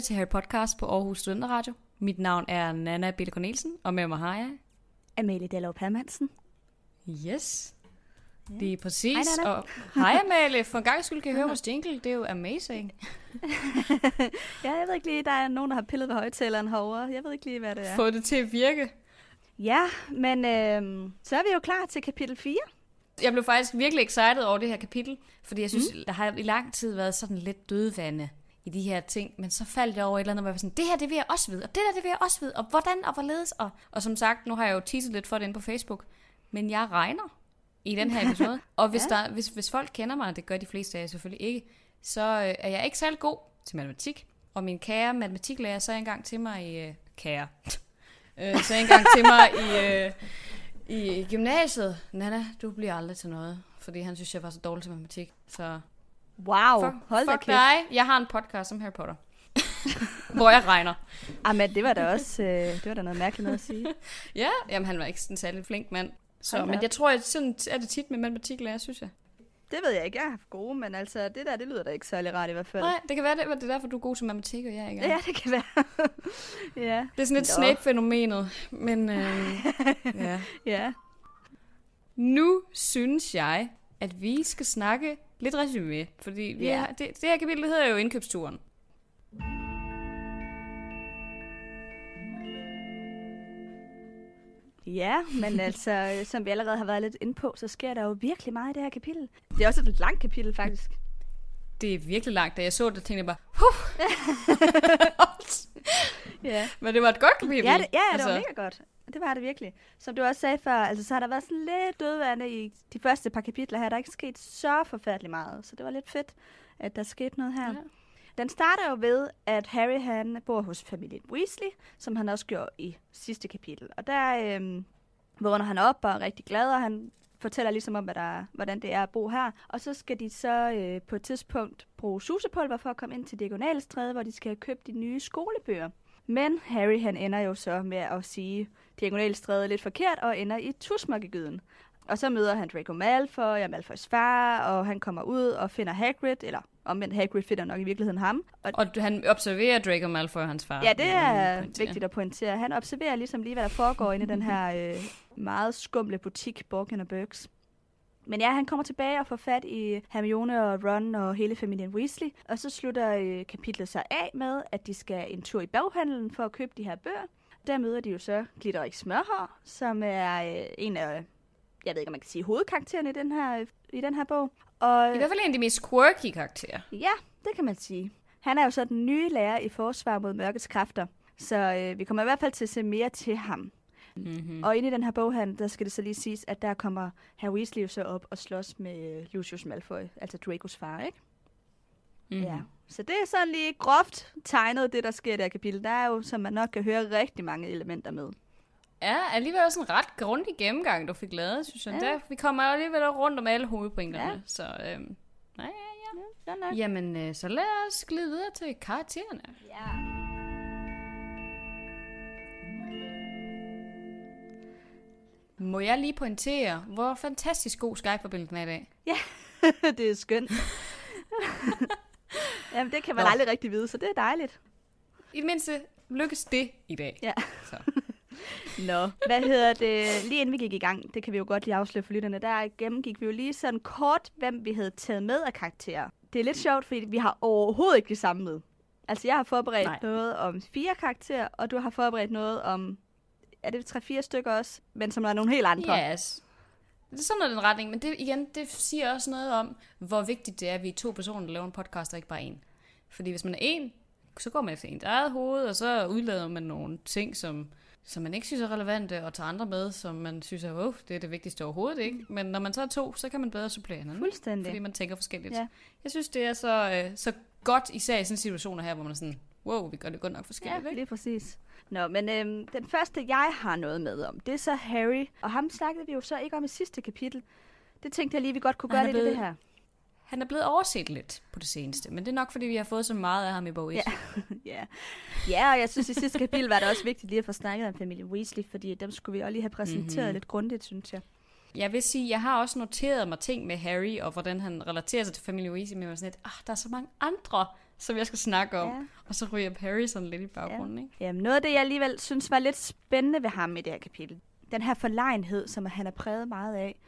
Lytter til Harry Podcast på Aarhus Studenteradio. Mit navn er Nana Bitte Cornelsen, og med mig har jeg... Amelie Dallov Hermansen. Yes. Det er præcis. Hej, Nana. og hej Amalie, for en gang skyld kan jeg høre vores jingle. Det er jo amazing. Ja, jeg ved ikke lige, der er nogen, der har pillet ved højtaleren herovre. Jeg ved ikke lige, hvad det er. Få det til at virke. Ja, men øh, så er vi jo klar til kapitel 4. Jeg blev faktisk virkelig excited over det her kapitel, fordi jeg synes, mm. der har i lang tid været sådan lidt dødvande i de her ting, men så faldt jeg over et eller andet, hvor jeg var sådan, det her, det vil jeg også vide, og det der, det vil jeg også vide, og hvordan og hvorledes, og, og som sagt, nu har jeg jo teaset lidt for det inde på Facebook, men jeg regner i den her episode, og hvis, Ja. der, hvis, hvis folk kender mig, det gør de fleste af jer selvfølgelig ikke, så øh, er jeg ikke særlig god til matematik, og min kære matematiklærer sagde engang til mig i, øh, kære, øh, sagde engang til mig i, øh, i gymnasiet, Nana, du bliver aldrig til noget. Fordi han synes, jeg var så dårlig til matematik. Så Wow, fuck, hold da kæft. dig. Jeg har en podcast om Harry Potter. hvor jeg regner. Ah, men det var da også øh, det var da noget mærkeligt noget at sige. Ja, jamen han var ikke sådan en særlig flink mand. Så, Hold men op. jeg tror, at sådan er det tit med matematiklærer, synes jeg. Det ved jeg ikke, jeg har haft gode, men altså, det der, det lyder da ikke særlig rart i hvert fald. Nej, det kan være, det, det er derfor, du er god til matematik, og jeg ikke er. Ja, det kan være. ja, Det er sådan lidt. Snape-fænomenet. Men øh, ja. ja. Nu synes jeg, at vi skal snakke lidt resume. Fordi vi Ja. er, det, det her kapitel hedder jo indkøbsturen. Ja, men altså, øh, som vi allerede har været lidt inde på, så sker der jo virkelig meget i det her kapitel. Det er også et langt kapitel, faktisk. Det er virkelig langt, da jeg så det, tænkte jeg bare, huh. Ja. Men det var et godt kapitel. Ja, det, ja, det altså, var mega godt. Det var det virkelig. Som du også sagde før, altså, så har der været sådan lidt dødvande i de første par kapitler her. Der er ikke sket så forfærdeligt meget, så det var lidt fedt, at der skete noget her. Ja. Den starter jo ved, at Harry han bor hos familien Weasley, som han også gjorde i sidste kapitel. Og der øhm, vågner han op og er rigtig glad, og han fortæller ligesom om, hvad der, hvordan det er at bo her. Og så skal de så øh, på et tidspunkt bruge susepulver for at komme ind til Diagonalstræde, hvor de skal købt de nye skolebøger. Men Harry han ender jo så med at sige Diagonalstræde lidt forkert og ender i tusmørkegyden. Og så møder han Draco Malfoy og Malfoys far, og han kommer ud og finder Hagrid, eller omvendt Hagrid finder nok i virkeligheden ham. Og Og han observerer Draco Malfoy og hans far. Ja, det er vigtigt at pointere. Han observerer ligesom lige, hvad der foregår inde i den her øh, meget skumle butik, Borgen Burks. Men ja, han kommer tilbage og får fat i Hermione og Ron og hele familien Weasley. Og så slutter øh, kapitlet sig af med, at de skal en tur i baghandelen for at købe de her bøger. Der møder de jo så Glitterik Smørhår, som er øh, en af, jeg ved ikke om man kan sige, hovedkaraktererne i den her, i den her bog. Og, I hvert fald en af de mest quirky karakterer. Ja, det kan man sige. Han er jo så den nye lærer i forsvar mod mørkets kræfter, så øh, vi kommer i hvert fald til at se mere til ham. Mm-hmm. Og inde i den her boghandel, der skal det så lige siges, at der kommer Harry Weasley så op og slås med Lucius Malfoy, altså Dracos far, ikke? Mm-hmm. Ja. Så det er sådan lige groft tegnet, det der sker i det her kapitel. Der er jo, som man nok kan høre, rigtig mange elementer med. Ja, alligevel også en ret grundig gennemgang, du fik lavet, synes jeg. Ja. Der, vi kommer alligevel rundt om alle hovedpointerne. Ja. Så øhm, nej, ja, ja. Ja, nok. Jamen, øh, så lad os glide videre til karaktererne. Ja. Må jeg lige pointere, hvor fantastisk god Skype-forbindelsen er i dag? det er skønt. Jamen, det kan man Nå. aldrig rigtig vide, så det er dejligt. I mindste lykkes det i dag. Ja. Så. Nå, hvad hedder det? Lige inden vi gik i gang, det kan vi jo godt lige afsløre for lytterne, der gennemgik vi jo lige sådan kort, hvem vi havde taget med af karakterer. Det er lidt sjovt, fordi vi har overhovedet ikke det samme med. Altså, jeg har forberedt. Nej. noget om fire karakterer, og du har forberedt noget om, er det tre-fire stykker også, men som er nogle helt andre. Yes. Det er sådan noget den retning, men det, igen, det siger også noget om, hvor vigtigt det er, at vi er to personer, der laver en podcast, og ikke bare en. Fordi hvis man er en, så går man efter ens eget hoved, og så udlader man nogle ting, som, som man ikke synes er relevante, og tager andre med, som man synes er, oh, det er det vigtigste overhovedet, ikke? Men når man så er to, så kan man bedre supplere hinanden. Fuldstændig. Fordi man tænker forskelligt. Ja. Jeg synes, det er så, øh, så godt, især i sådan situationer her, hvor man er sådan, wow, vi gør det godt nok forskelligt, Ja, ikke? lige præcis. Nå, men øhm, den første, jeg har noget med om, det er så Harry. Og ham snakkede vi jo så ikke om i sidste kapitel. Det tænkte jeg lige, vi godt kunne gøre lidt i det blevet- her. Han er blevet overset lidt på det seneste, men det er nok, fordi vi har fået så meget af ham i bog 1. Ja. Ja. ja, og jeg synes, i sidste kapitel var det også vigtigt lige at få snakket om familien Weasley, fordi dem skulle vi også lige have præsenteret Mhm. mm-hmm. lidt grundigt, synes jeg. Jeg vil sige, jeg har også noteret mig ting med Harry, og hvordan han relaterer sig til familien Weasley, men jeg var sådan lidt, ah, der er så mange andre, som jeg skal snakke om. Ja. Og så ryger Perry sådan lidt i baggrunden, ja. ikke? Jamen, noget af det, jeg alligevel synes var lidt spændende ved ham i det her kapitel, den her forlegenhed, som han er præget meget af.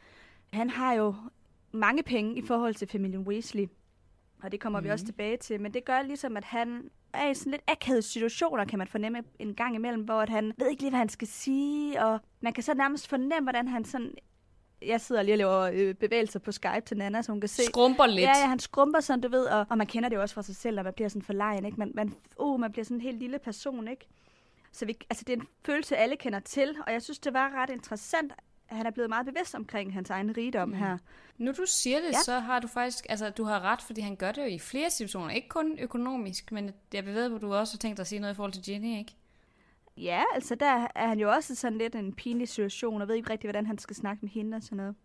Han har jo mange penge i forhold til familien Weasley, og det kommer mm. vi også tilbage til, men det gør ligesom, at han er i sådan lidt akavede situationer, kan man fornemme en gang imellem, hvor at han ved ikke lige, hvad han skal sige, og man kan så nærmest fornemme, hvordan han sådan jeg sidder lige og laver øh, bevægelser på Skype til Nana, så hun kan se. Skrumper lidt. Ja, ja, han skrumper sådan, du ved, og, og man kender det jo også fra sig selv, når man bliver sådan forlegen, ikke? Man, man, uh, man bliver sådan en helt lille person, ikke? Så vi, altså, det er en følelse, alle kender til, og jeg synes, det var ret interessant, at han er blevet meget bevidst omkring hans egen rigdom mm. her. Nu du siger det, ja. så har du faktisk, altså du har ret, fordi han gør det jo i flere situationer. Ikke kun økonomisk, men jeg ved, at du også har tænkt dig at sige noget i forhold til Jenny, ikke? Ja, altså der er han jo også sådan lidt en pinlig situation, og ved ikke rigtig, hvordan han skal snakke med hende og sådan noget.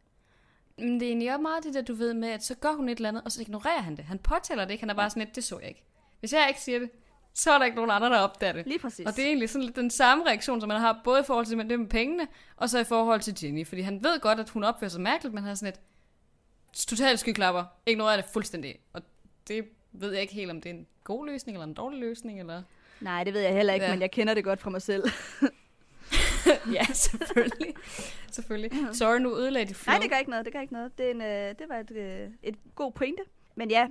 Men det er egentlig også meget det der, du ved med, at så gør hun et eller andet, og så ignorerer han det. Han påtaler det ikke, han er bare sådan lidt, det så jeg ikke. Hvis jeg ikke siger det, så er der ikke nogen andre, der opdager det. Lige præcis. Og det er egentlig sådan lidt den samme reaktion, som man har, både i forhold til det med pengene, og så i forhold til Jenny. Fordi han ved godt, at hun opfører sig mærkeligt, men han er sådan lidt, totalt skyklapper, ignorerer det fuldstændig. Og det ved jeg ikke helt, om det er en god løsning, eller en dårlig løsning, eller... Nej, det ved jeg heller ikke, ja. men jeg kender det godt fra mig selv. ja, selvfølgelig. selvfølgelig. Sorry, nu ødelagde de flow. Nej, det gør ikke noget, det gør ikke noget. Det, er en, øh, det var et, øh, et god pointe. Men ja,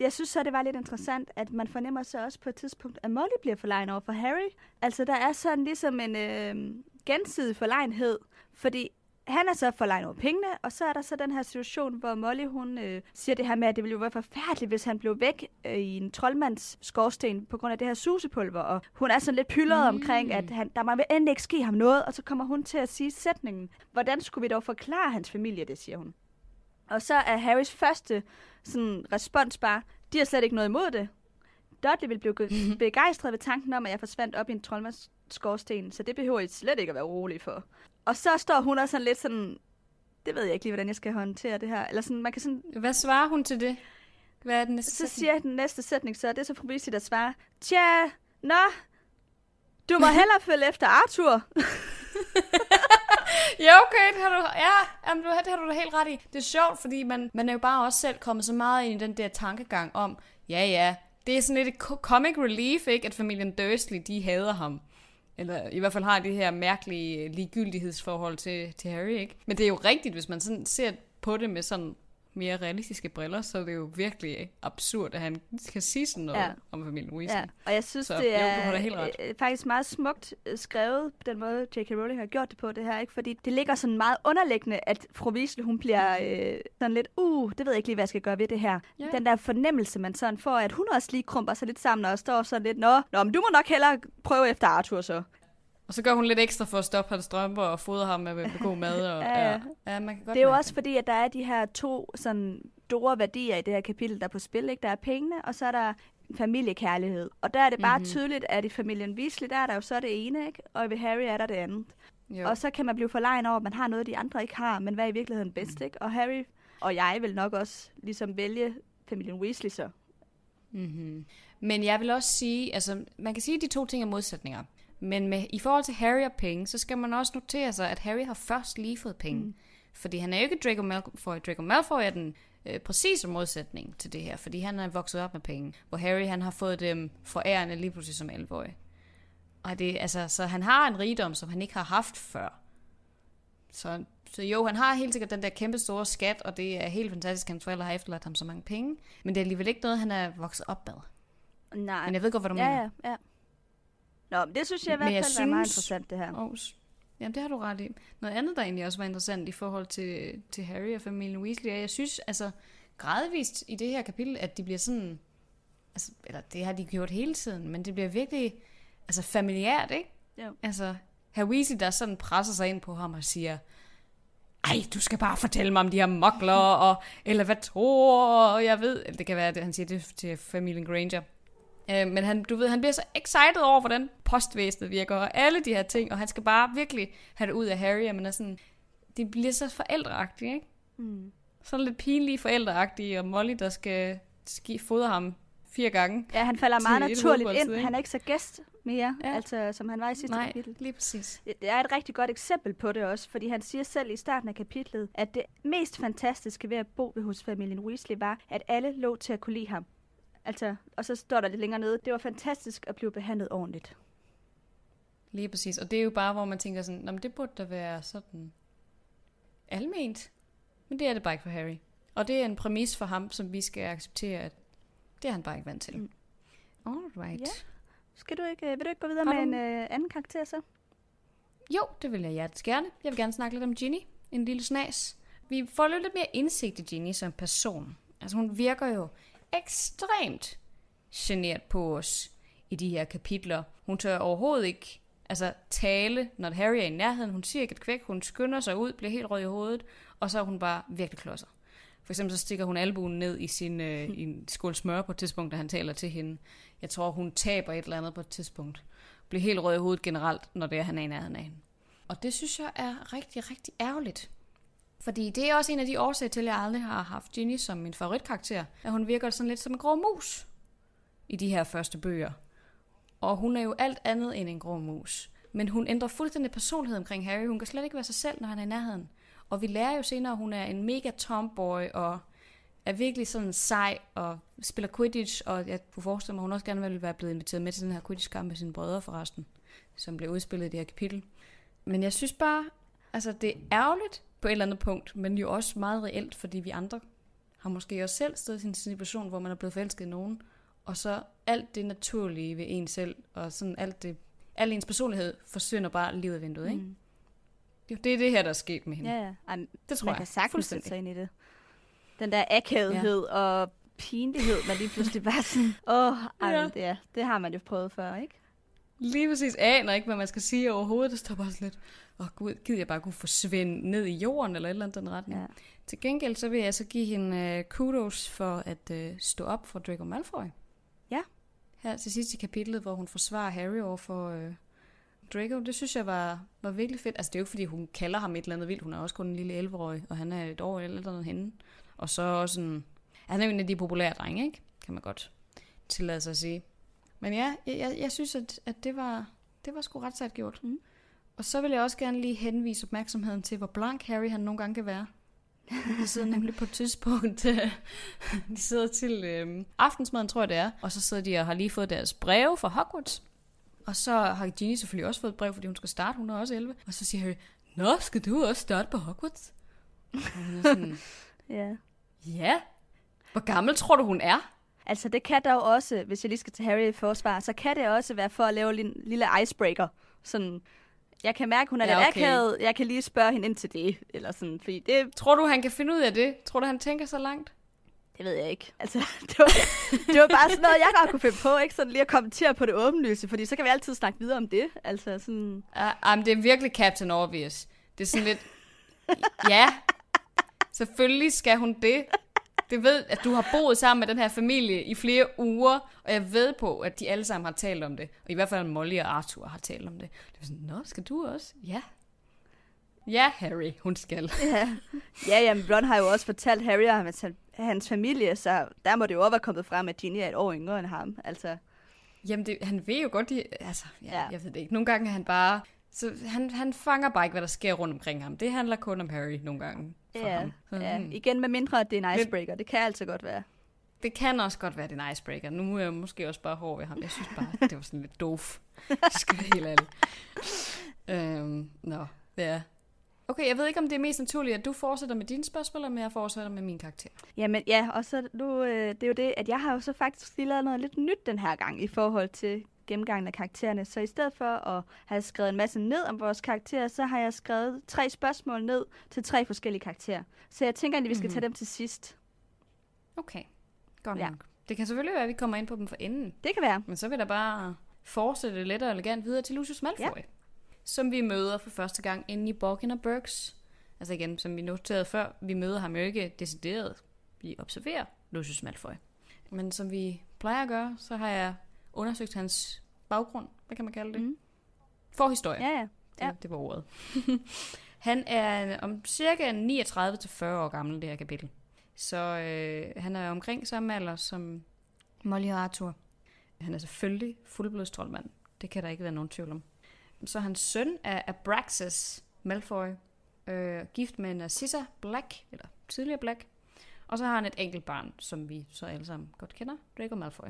jeg synes så, det var lidt interessant, at man fornemmer så også på et tidspunkt, at Molly bliver forlegen over for Harry. Altså, der er sådan ligesom en øh, gensidig forlegenhed, fordi han er så forlegen over pengene, og så er der så den her situation, hvor Molly hun øh, siger det her med, at det ville jo være forfærdeligt, hvis han blev væk øh, i en troldmands skorsten på grund af det her susepulver, og hun er sådan lidt pyldret mm. omkring, at han, der må endelig ikke ske ham noget, og så kommer hun til at sige sætningen, hvordan skulle vi dog forklare hans familie, det siger hun. Og så er Harrys første sådan, respons bare, de har slet ikke noget imod det. Dudley vil blive begejstret ved tanken om, at jeg forsvandt op i en troldmands skorsten, så det behøver I slet ikke at være urolige for. Og så står hun også sådan lidt sådan, det ved jeg ikke lige, hvordan jeg skal håndtere det her. Eller sådan, man kan sådan... Hvad svarer hun til det? Hvad er den næste Så sætning? siger jeg den næste sætning, så det er så fru der svarer, Tja, nå, du må hellere følge efter Arthur. ja, okay, det har du, ja, jamen, det har du da helt ret i. Det er sjovt, fordi man, man er jo bare også selv kommet så meget ind i den der tankegang om, ja, ja, det er sådan lidt et comic relief, ikke, at familien Dursley, de hader ham. Eller i hvert fald har det her mærkelige ligegyldighedsforhold til, til Harry, ikke? Men det er jo rigtigt, hvis man sådan ser på det med sådan mere realistiske briller, så er det jo virkelig absurd, at han kan sige sådan noget ja. om familien Weasley. Ja. Og jeg synes, så, det er jo, helt ret. Øh, faktisk meget smukt øh, skrevet, på den måde J.K. Rowling har gjort det på det her, ikke? fordi det ligger sådan meget underliggende, at fru Weasley, hun bliver øh, sådan lidt, uh, det ved jeg ikke lige, hvad jeg skal gøre ved det her. Ja. Den der fornemmelse, man sådan får, at hun også lige krumper sig lidt sammen og står sådan lidt, nå, nå men du må nok hellere prøve efter Arthur så. Og så gør hun lidt ekstra for at stoppe hans strømper og fodre ham med, med god mad. Og, ja, ja. ja man kan godt det er jo også fordi, at der er de her to sådan store værdier i det her kapitel, der er på spil. Ikke? Der er pengene, og så er der familiekærlighed. Og der er det bare mm-hmm. tydeligt, at i familien Weasley, der er der jo så det ene, ikke? og ved Harry er der det andet. Jo. Og så kan man blive forlegen over, at man har noget, de andre ikke har, men hvad er i virkeligheden bedst, ikke? Og Harry og jeg vil nok også ligesom vælge familien Weasley så. Mm-hmm. Men jeg vil også sige, altså man kan sige, at de to ting er modsætninger. Men med, i forhold til Harry og penge, så skal man også notere sig, at Harry har først lige fået penge. Mm. Fordi han er jo ikke Draco Malfoy. Draco Malfoy er den øh, præcise modsætning til det her, fordi han er vokset op med penge. Hvor Harry han har fået dem forærende lige pludselig som 11 Og det, altså, så han har en rigdom, som han ikke har haft før. Så, så jo, han har helt sikkert den der kæmpe store skat, og det er helt fantastisk, at hans forældre har efterladt ham så mange penge. Men det er alligevel ikke noget, han er vokset op med. Nej. Men jeg ved godt, hvad du ja, mener. Ja, ja. Nå, men det synes jeg i hvert fald synes, er meget interessant, det her. Oh, jamen, det har du ret i. Noget andet, der egentlig også var interessant i forhold til, til Harry og familien Weasley, er, jeg synes, altså, gradvist i det her kapitel, at de bliver sådan, altså, eller det har de gjort hele tiden, men det bliver virkelig, altså, familiært, ikke? Jo. Altså, Harry Weasley, der sådan presser sig ind på ham og siger, ej, du skal bare fortælle mig om de her mokler, og, eller hvad tror, og jeg ved, det kan være, at han siger det til familien Granger, Øh, men han, du ved, han bliver så excited over, hvordan postvæsenet virker, og alle de her ting, og han skal bare virkelig have det ud af Harry, og man er sådan, de bliver så forældreagtige, ikke? Mm. Sådan lidt pinlige forældreagtige, og Molly, der skal ski, fodre ham fire gange. Ja, han falder meget naturligt ind. Ikke? Han er ikke så gæst mere, ja. altså, som han var i sidste Nej, kapitel. lige præcis. Det er et rigtig godt eksempel på det også, fordi han siger selv i starten af kapitlet, at det mest fantastiske ved at bo ved hos familien Weasley var, at alle lå til at kunne lide ham Altså, og så står der lidt længere nede, det var fantastisk at blive behandlet ordentligt. Lige præcis. Og det er jo bare, hvor man tænker sådan, Nå, det burde da være sådan alment. Men det er det bare ikke for Harry. Og det er en præmis for ham, som vi skal acceptere, at det er han bare ikke vant til. Mm. Alright. Ja. Skal du ikke, øh, vil du ikke gå videre Har med du- en øh, anden karakter så? Jo, det vil jeg hjertens gerne. Jeg vil gerne snakke lidt om Ginny. En lille snas. Vi får lidt mere indsigt i Ginny som person. Altså hun virker jo ekstremt generet på os i de her kapitler. Hun tør overhovedet ikke altså, tale, når Harry er i nærheden. Hun siger ikke et kvæk, hun skynder sig ud, bliver helt rød i hovedet, og så er hun bare virkelig klodser. For eksempel så stikker hun albuen ned i sin øh, i en skål smør på et tidspunkt, da han taler til hende. Jeg tror, hun taber et eller andet på et tidspunkt. Bliver helt rød i hovedet generelt, når det er, han er i nærheden af hende. Og det synes jeg er rigtig, rigtig ærgerligt. Fordi det er også en af de årsager til, at jeg aldrig har haft Ginny som min favoritkarakter. At hun virker sådan lidt som en grå mus i de her første bøger. Og hun er jo alt andet end en grå mus. Men hun ændrer fuldstændig personlighed omkring Harry. Hun kan slet ikke være sig selv, når han er i nærheden. Og vi lærer jo senere, at hun er en mega tomboy og er virkelig sådan sej og spiller Quidditch. Og jeg kunne forestille mig, at hun også gerne ville være blevet inviteret med til den her Quidditch-kamp med sine brødre forresten. Som blev udspillet i det her kapitel. Men jeg synes bare, altså det er ærgerligt på et eller andet punkt, men jo også meget reelt, fordi vi andre har måske også selv stået i en situation, hvor man er blevet forelsket i nogen, og så alt det naturlige ved en selv, og sådan alt det, al ens personlighed forsvinder bare af vinduet, ikke? Mm. Jo, det er det her, der er sket med hende. Ja, ja. Ej, det tror man jeg. kan sagtens sætte sig ind i det. Den der akavethed ja. og pinlighed, man lige pludselig bare sådan, åh, oh, Ja. ja. det, er, det har man jo prøvet før, ikke? Lige præcis aner ikke, hvad man skal sige overhovedet. Det står bare sådan lidt, åh gud, gider jeg bare kunne forsvinde ned i jorden, eller et eller andet den retning. Ja. Til gengæld så vil jeg så give hende uh, kudos for at uh, stå op for Draco Malfoy. Ja. Her til sidst i kapitlet, hvor hun forsvarer Harry over for uh, Draco. Det synes jeg var, var virkelig fedt. Altså det er jo ikke, fordi hun kalder ham et eller andet vildt. Hun er også kun en lille 11-årig, og han er et år ældre end hende. Og så også en... Han er jo en af de populære drenge, ikke? Kan man godt tillade sig at sige. Men ja, jeg, jeg, jeg synes, at, at det var, det var sgu ret sat gjort. Mm. Og så vil jeg også gerne lige henvise opmærksomheden til, hvor blank Harry han nogle gange kan være. De sidder nemlig på et tidspunkt, de sidder til øh, aftensmaden, tror jeg det er, og så sidder de og har lige fået deres breve fra Hogwarts. Og så har Ginny selvfølgelig også fået et brev, fordi hun skal starte, hun er også 11. Og så siger Harry, Nå, skal du også starte på Hogwarts? Sådan, Ja. ja, hvor gammel tror du, hun er? Altså, det kan dog også, hvis jeg lige skal tage Harry i forsvar, så kan det også være for at lave en lille icebreaker. Sådan, jeg kan mærke, hun er Ja, lidt okay. akavet. Jeg kan lige spørge hende ind til det. Eller sådan, fordi det, Tror du, han kan finde ud af det? Tror du, han tænker så langt? det ved jeg ikke. Altså, det var, det var bare sådan noget, jeg godt kunne finde på. Ikke sådan lige at kommentere på det åbenlyse, fordi så kan vi altid snakke videre om det. Altså sådan, Uh, um, det er virkelig Captain Obvious. Det er sådan lidt... ja, selvfølgelig skal hun det. Det ved, at du har boet sammen med den her familie i flere uger, og jeg ved på, at de alle sammen har talt om det. Og i hvert fald Molly og Arthur har talt om det. Det er sådan, nå, skal du også? Ja. Ja, Harry, hun skal. ja. Ja, jamen, Ron har jo også fortalt Harry om hans, hans familie, så der må det jo også være kommet frem, at Ginny er et år yngre end ham. Altså, Jamen, det, han ved jo godt, de, altså, ja. Ja. jeg ved det ikke. Nogle gange er han bare, så han, han fanger bare ikke, hvad der sker rundt omkring ham. Det handler kun om Harry nogle gange for ja, ham. Så, ja. hmm. Igen med mindre, at det er en icebreaker. Det kan altså godt være. Det kan også godt være, det er en icebreaker. Nu er jeg måske også bare hård ved ham. Jeg synes bare, det var sådan lidt doof. Det skal være helt ærligt. Øhm, nå, ja. Okay, jeg ved ikke, om det er mest naturligt, at du fortsætter med dine spørgsmål, eller jeg fortsætter med min karakter. Jamen ja, og så nu, øh, det er jo det, at jeg har jo så faktisk lige lavet noget lidt nyt den her gang i forhold til gennemgangen af karaktererne. Så i stedet for at have skrevet en masse ned om vores karakterer, så har jeg skrevet tre spørgsmål ned til tre forskellige karakterer. Så jeg tænker egentlig, vi skal Mhm. tage dem til sidst. Okay, godt Ja. nok. Det kan selvfølgelig være, at vi kommer ind på dem for enden. Det kan være. Men så vil der bare fortsætte let og elegant videre til Lucius Malfoy. Ja. Som vi møder for første gang inde i Borgin og Burks. Altså igen, som vi noterede før, vi møder ham jo ikke decideret. Vi observerer Lucius Malfoy. Men som vi plejer at gøre, så har jeg undersøgt hans baggrund. Hvad kan man kalde det? Mhm. Forhistorie. Ja, ja. Det, Ja. det var ordet. han er om cirka 39-40 år gammel, det her kapitel. Så øh, han er omkring samme alder som Molly og Arthur. Han er selvfølgelig fuldblodstroldmand. Det kan der ikke være nogen tvivl om. Så hans søn er Abraxas Malfoy, øh, gift med Narcissa Black, eller tidligere Black. Og så har han et enkelt barn, som vi så alle sammen godt kender, Draco Malfoy.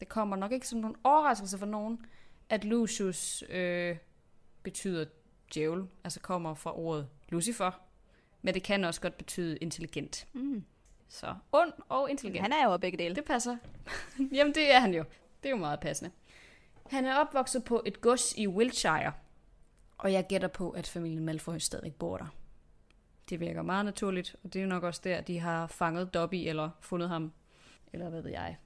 Det kommer nok ikke som nogen overraskelse for nogen, at Lucius øh, betyder djævel, altså kommer fra ordet Lucifer, men det kan også godt betyde intelligent. Mm. Så ond og intelligent. Han er jo begge dele. Det passer. Jamen, det er han jo. Det er jo meget passende. Han er opvokset på et gods i Wiltshire, og jeg gætter på, at familien Malfoy stadig bor der. Det virker meget naturligt, og det er jo nok også der, de har fanget Dobby eller fundet ham, eller hvad ved jeg.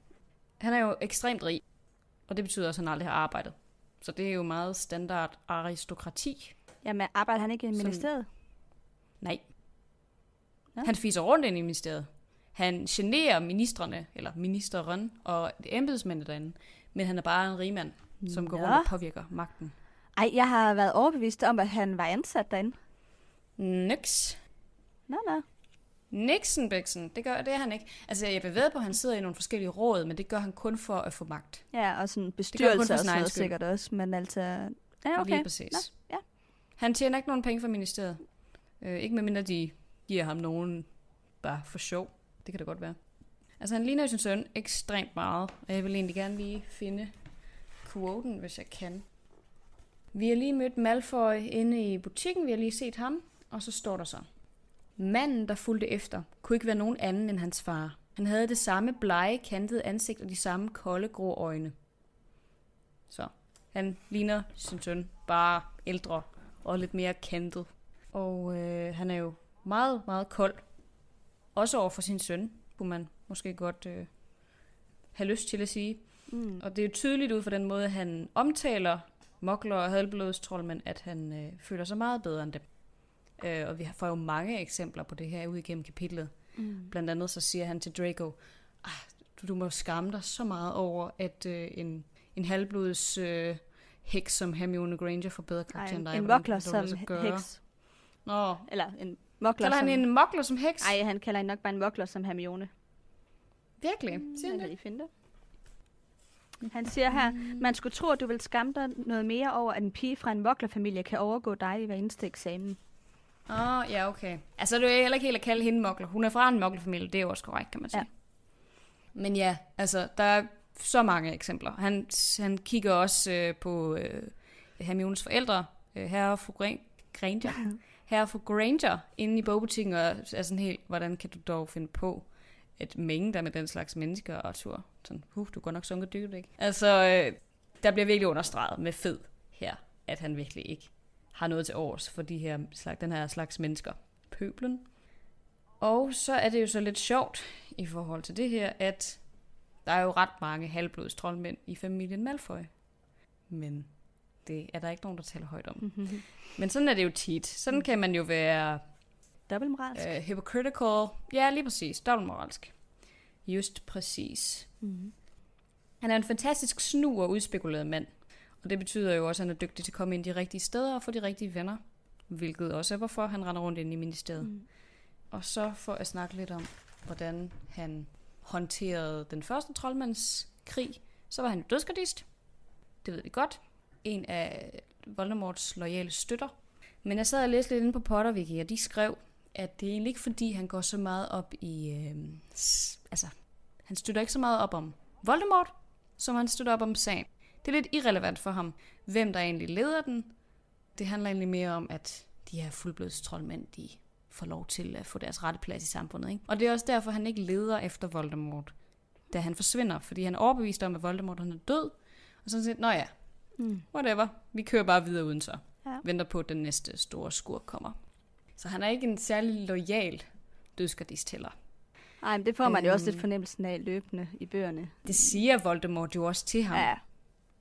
Han er jo ekstremt rig, og det betyder også, at han aldrig har arbejdet. Så det er jo meget standard aristokrati. Jamen, arbejder han ikke i Som- ministeriet? Nej. Nå. Han fiser rundt ind i ministeriet. Han generer ministerne, eller ministeren og embedsmændene derinde. Men han er bare en rigmand, som går Nå. rundt og påvirker magten. Ej, jeg har været overbevist om, at han var ansat derinde. Niks. Nå, nå. Nixon Bixen, det, gør, det er han ikke. Altså, jeg bevæger på, at han sidder i nogle forskellige råd, men det gør han kun for at få magt. Ja, og sådan bestyrelse og sådan noget sikkert også, men altså... Ja, okay. Lige præcis. Nå, ja. Han tjener ikke nogen penge fra ministeriet. Øh, ikke medmindre de giver ham nogen bare for sjov. Det kan det godt være. Altså, han ligner jo sin søn ekstremt meget, og jeg vil egentlig gerne lige finde quoten, hvis jeg kan. Vi har lige mødt Malfoy inde i butikken, vi har lige set ham, og så står der så. Manden, der fulgte efter, kunne ikke være nogen anden end hans far. Han havde det samme blege, kantede ansigt og de samme kolde, grå øjne. Så han ligner sin søn, bare ældre og lidt mere kantet. Og øh, han er jo meget, meget kold. Også over for sin søn, kunne man måske godt øh, have lyst til at sige. Mm. Og det er jo tydeligt ud fra den måde, han omtaler mokler og halvblodstrollmænd, at han øh, føler sig meget bedre end dem. Øh, og vi får jo mange eksempler på det her ud igennem kapitlet. Mm. Blandt andet så siger han til Draco, ah, du, du må skamme dig så meget over, at øh, en, en halvblods øh, heks som Hermione Granger får bedre Ej, karakter end en, dig. en mokler som heks. Nå, Eller en mokler kalder som... han en mokler som heks? Ej, han kalder hende nok bare en mokler som Hermione. Virkelig? Siger Jeg han det? finde det. Han siger her, man skulle tro, at du vil skamme dig noget mere over, at en pige fra en moklerfamilie kan overgå dig i hver eneste eksamen. Åh, oh, ja, okay. Altså, det er jo heller ikke helt at kalde hende mokler. Hun er fra en moklerfamilie, det er jo også korrekt, kan man sige. Ja. Men ja, altså, der er så mange eksempler. Han, han kigger også øh, på øh, Hermiones forældre, øh, herre og fru Gran- Granger. Herre og fru Granger inde i bogbutikken, og er sådan helt, hvordan kan du dog finde på at mænge dig med den slags mennesker, Arthur? Sådan, huh, du går nok sunket dybt, ikke? Altså, øh, der bliver virkelig understreget med fed her, at han virkelig ikke har noget til års for de her, slags, den her slags mennesker. Pøblen. Og så er det jo så lidt sjovt i forhold til det her, at der er jo ret mange halvblods troldmænd i familien Malfoy. Men det er der ikke nogen, der taler højt om. Men sådan er det jo tit. Sådan kan man jo være Dobbeltmoralsk. øh, hypocritical. Ja, lige præcis. Dobbeltmoralsk. Just præcis. Mm. Han er en fantastisk snu og udspekuleret mand. Og det betyder jo også, at han er dygtig til at komme ind de rigtige steder og få de rigtige venner. Hvilket også er, hvorfor han render rundt ind i ministeriet. Mm. Og så for at snakke lidt om, hvordan han håndterede den første troldmandskrig, så var han jo dødsgardist. Det ved vi godt. En af Voldemorts loyale støtter. Men jeg sad og læste lidt inde på Potterwiki, og de skrev, at det er egentlig ikke fordi, han går så meget op i... Øh, altså, han støtter ikke så meget op om Voldemort, som han støtter op om sagen. Det er lidt irrelevant for ham, hvem der egentlig leder den. Det handler egentlig mere om, at de her fuldblods troldmænd, de får lov til at få deres rette plads i samfundet. Ikke? Og det er også derfor, han ikke leder efter Voldemort, da han forsvinder. Fordi han er overbevist om, at Voldemort han er død. Og sådan set, nå ja, Mm. whatever. Vi kører bare videre uden så. Ja. Venter på, at den næste store skurk kommer. Så han er ikke en særlig lojal dødsgardist heller. Ej, men det får man jo også Øhm. lidt fornemmelsen af løbende i bøgerne. Det siger Voldemort jo også til ham. Ja.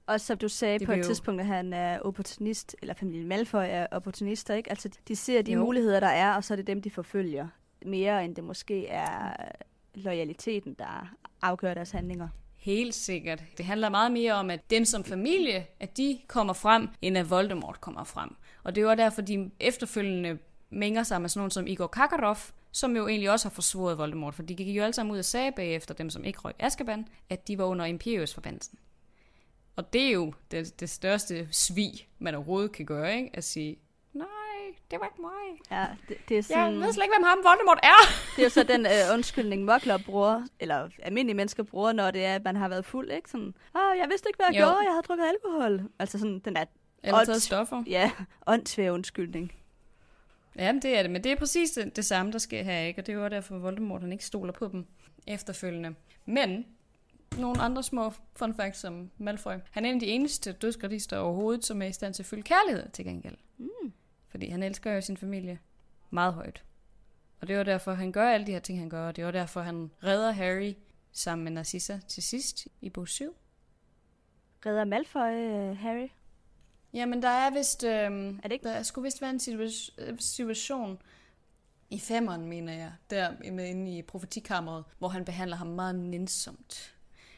Og som du sagde Det på et tidspunkt, at han er opportunist, eller familien Malfoy er opportunister, ikke? Altså, de ser de Jo. muligheder, der er, og så er det dem, de forfølger. Mere end det måske er loyaliteten, der afgør deres handlinger. Helt sikkert. Det handler meget mere om, at dem som familie, at de kommer frem, end at Voldemort kommer frem. Og det var derfor, de efterfølgende mænger sig med sådan nogen som Igor Kakarov, som jo egentlig også har forsvoret Voldemort, for de gik jo alle sammen ud og sagde bagefter dem, som ikke røg Azkaban, at de var under Imperius forbandelsen. Og det er jo det, det største svig, man overhovedet kan gøre, ikke? At sige, nej, det var ikke mig. Ja, det, det er Jeg sådan... ved slet ikke, hvem ham Voldemort er. Det er jo så den øh, undskyldning, mokler bruger, eller almindelige mennesker bruger, når det er, at man har været fuld, ikke? Sådan, åh, jeg vidste ikke, hvad jeg Jo. gjorde, jeg havde drukket alkohol. Altså sådan, den er, Eller taget stoffer. ja, åndssvær undskyldning. Ja, det er det. Men det er præcis det, det samme, der sker her, ikke? Og det er jo derfor, Voldemort han ikke stoler på dem efterfølgende. Men nogle andre små fun facts som Malfoy. Han er en af de eneste dødsgradister overhovedet, som er i stand til at føle kærlighed til gengæld. Mm. Fordi han elsker jo sin familie meget højt. Og det var derfor, han gør alle de her ting, han gør. Og det var derfor, han redder Harry sammen med Narcissa til sidst i bog 7. Redder Malfoy øh, Harry? Jamen, der er vist... Øhm, Er det ikke- Der skulle vist være en situa- øh, situation i femmeren, mener jeg, der med inde i profetikammeret, hvor han behandler ham meget nænsomt.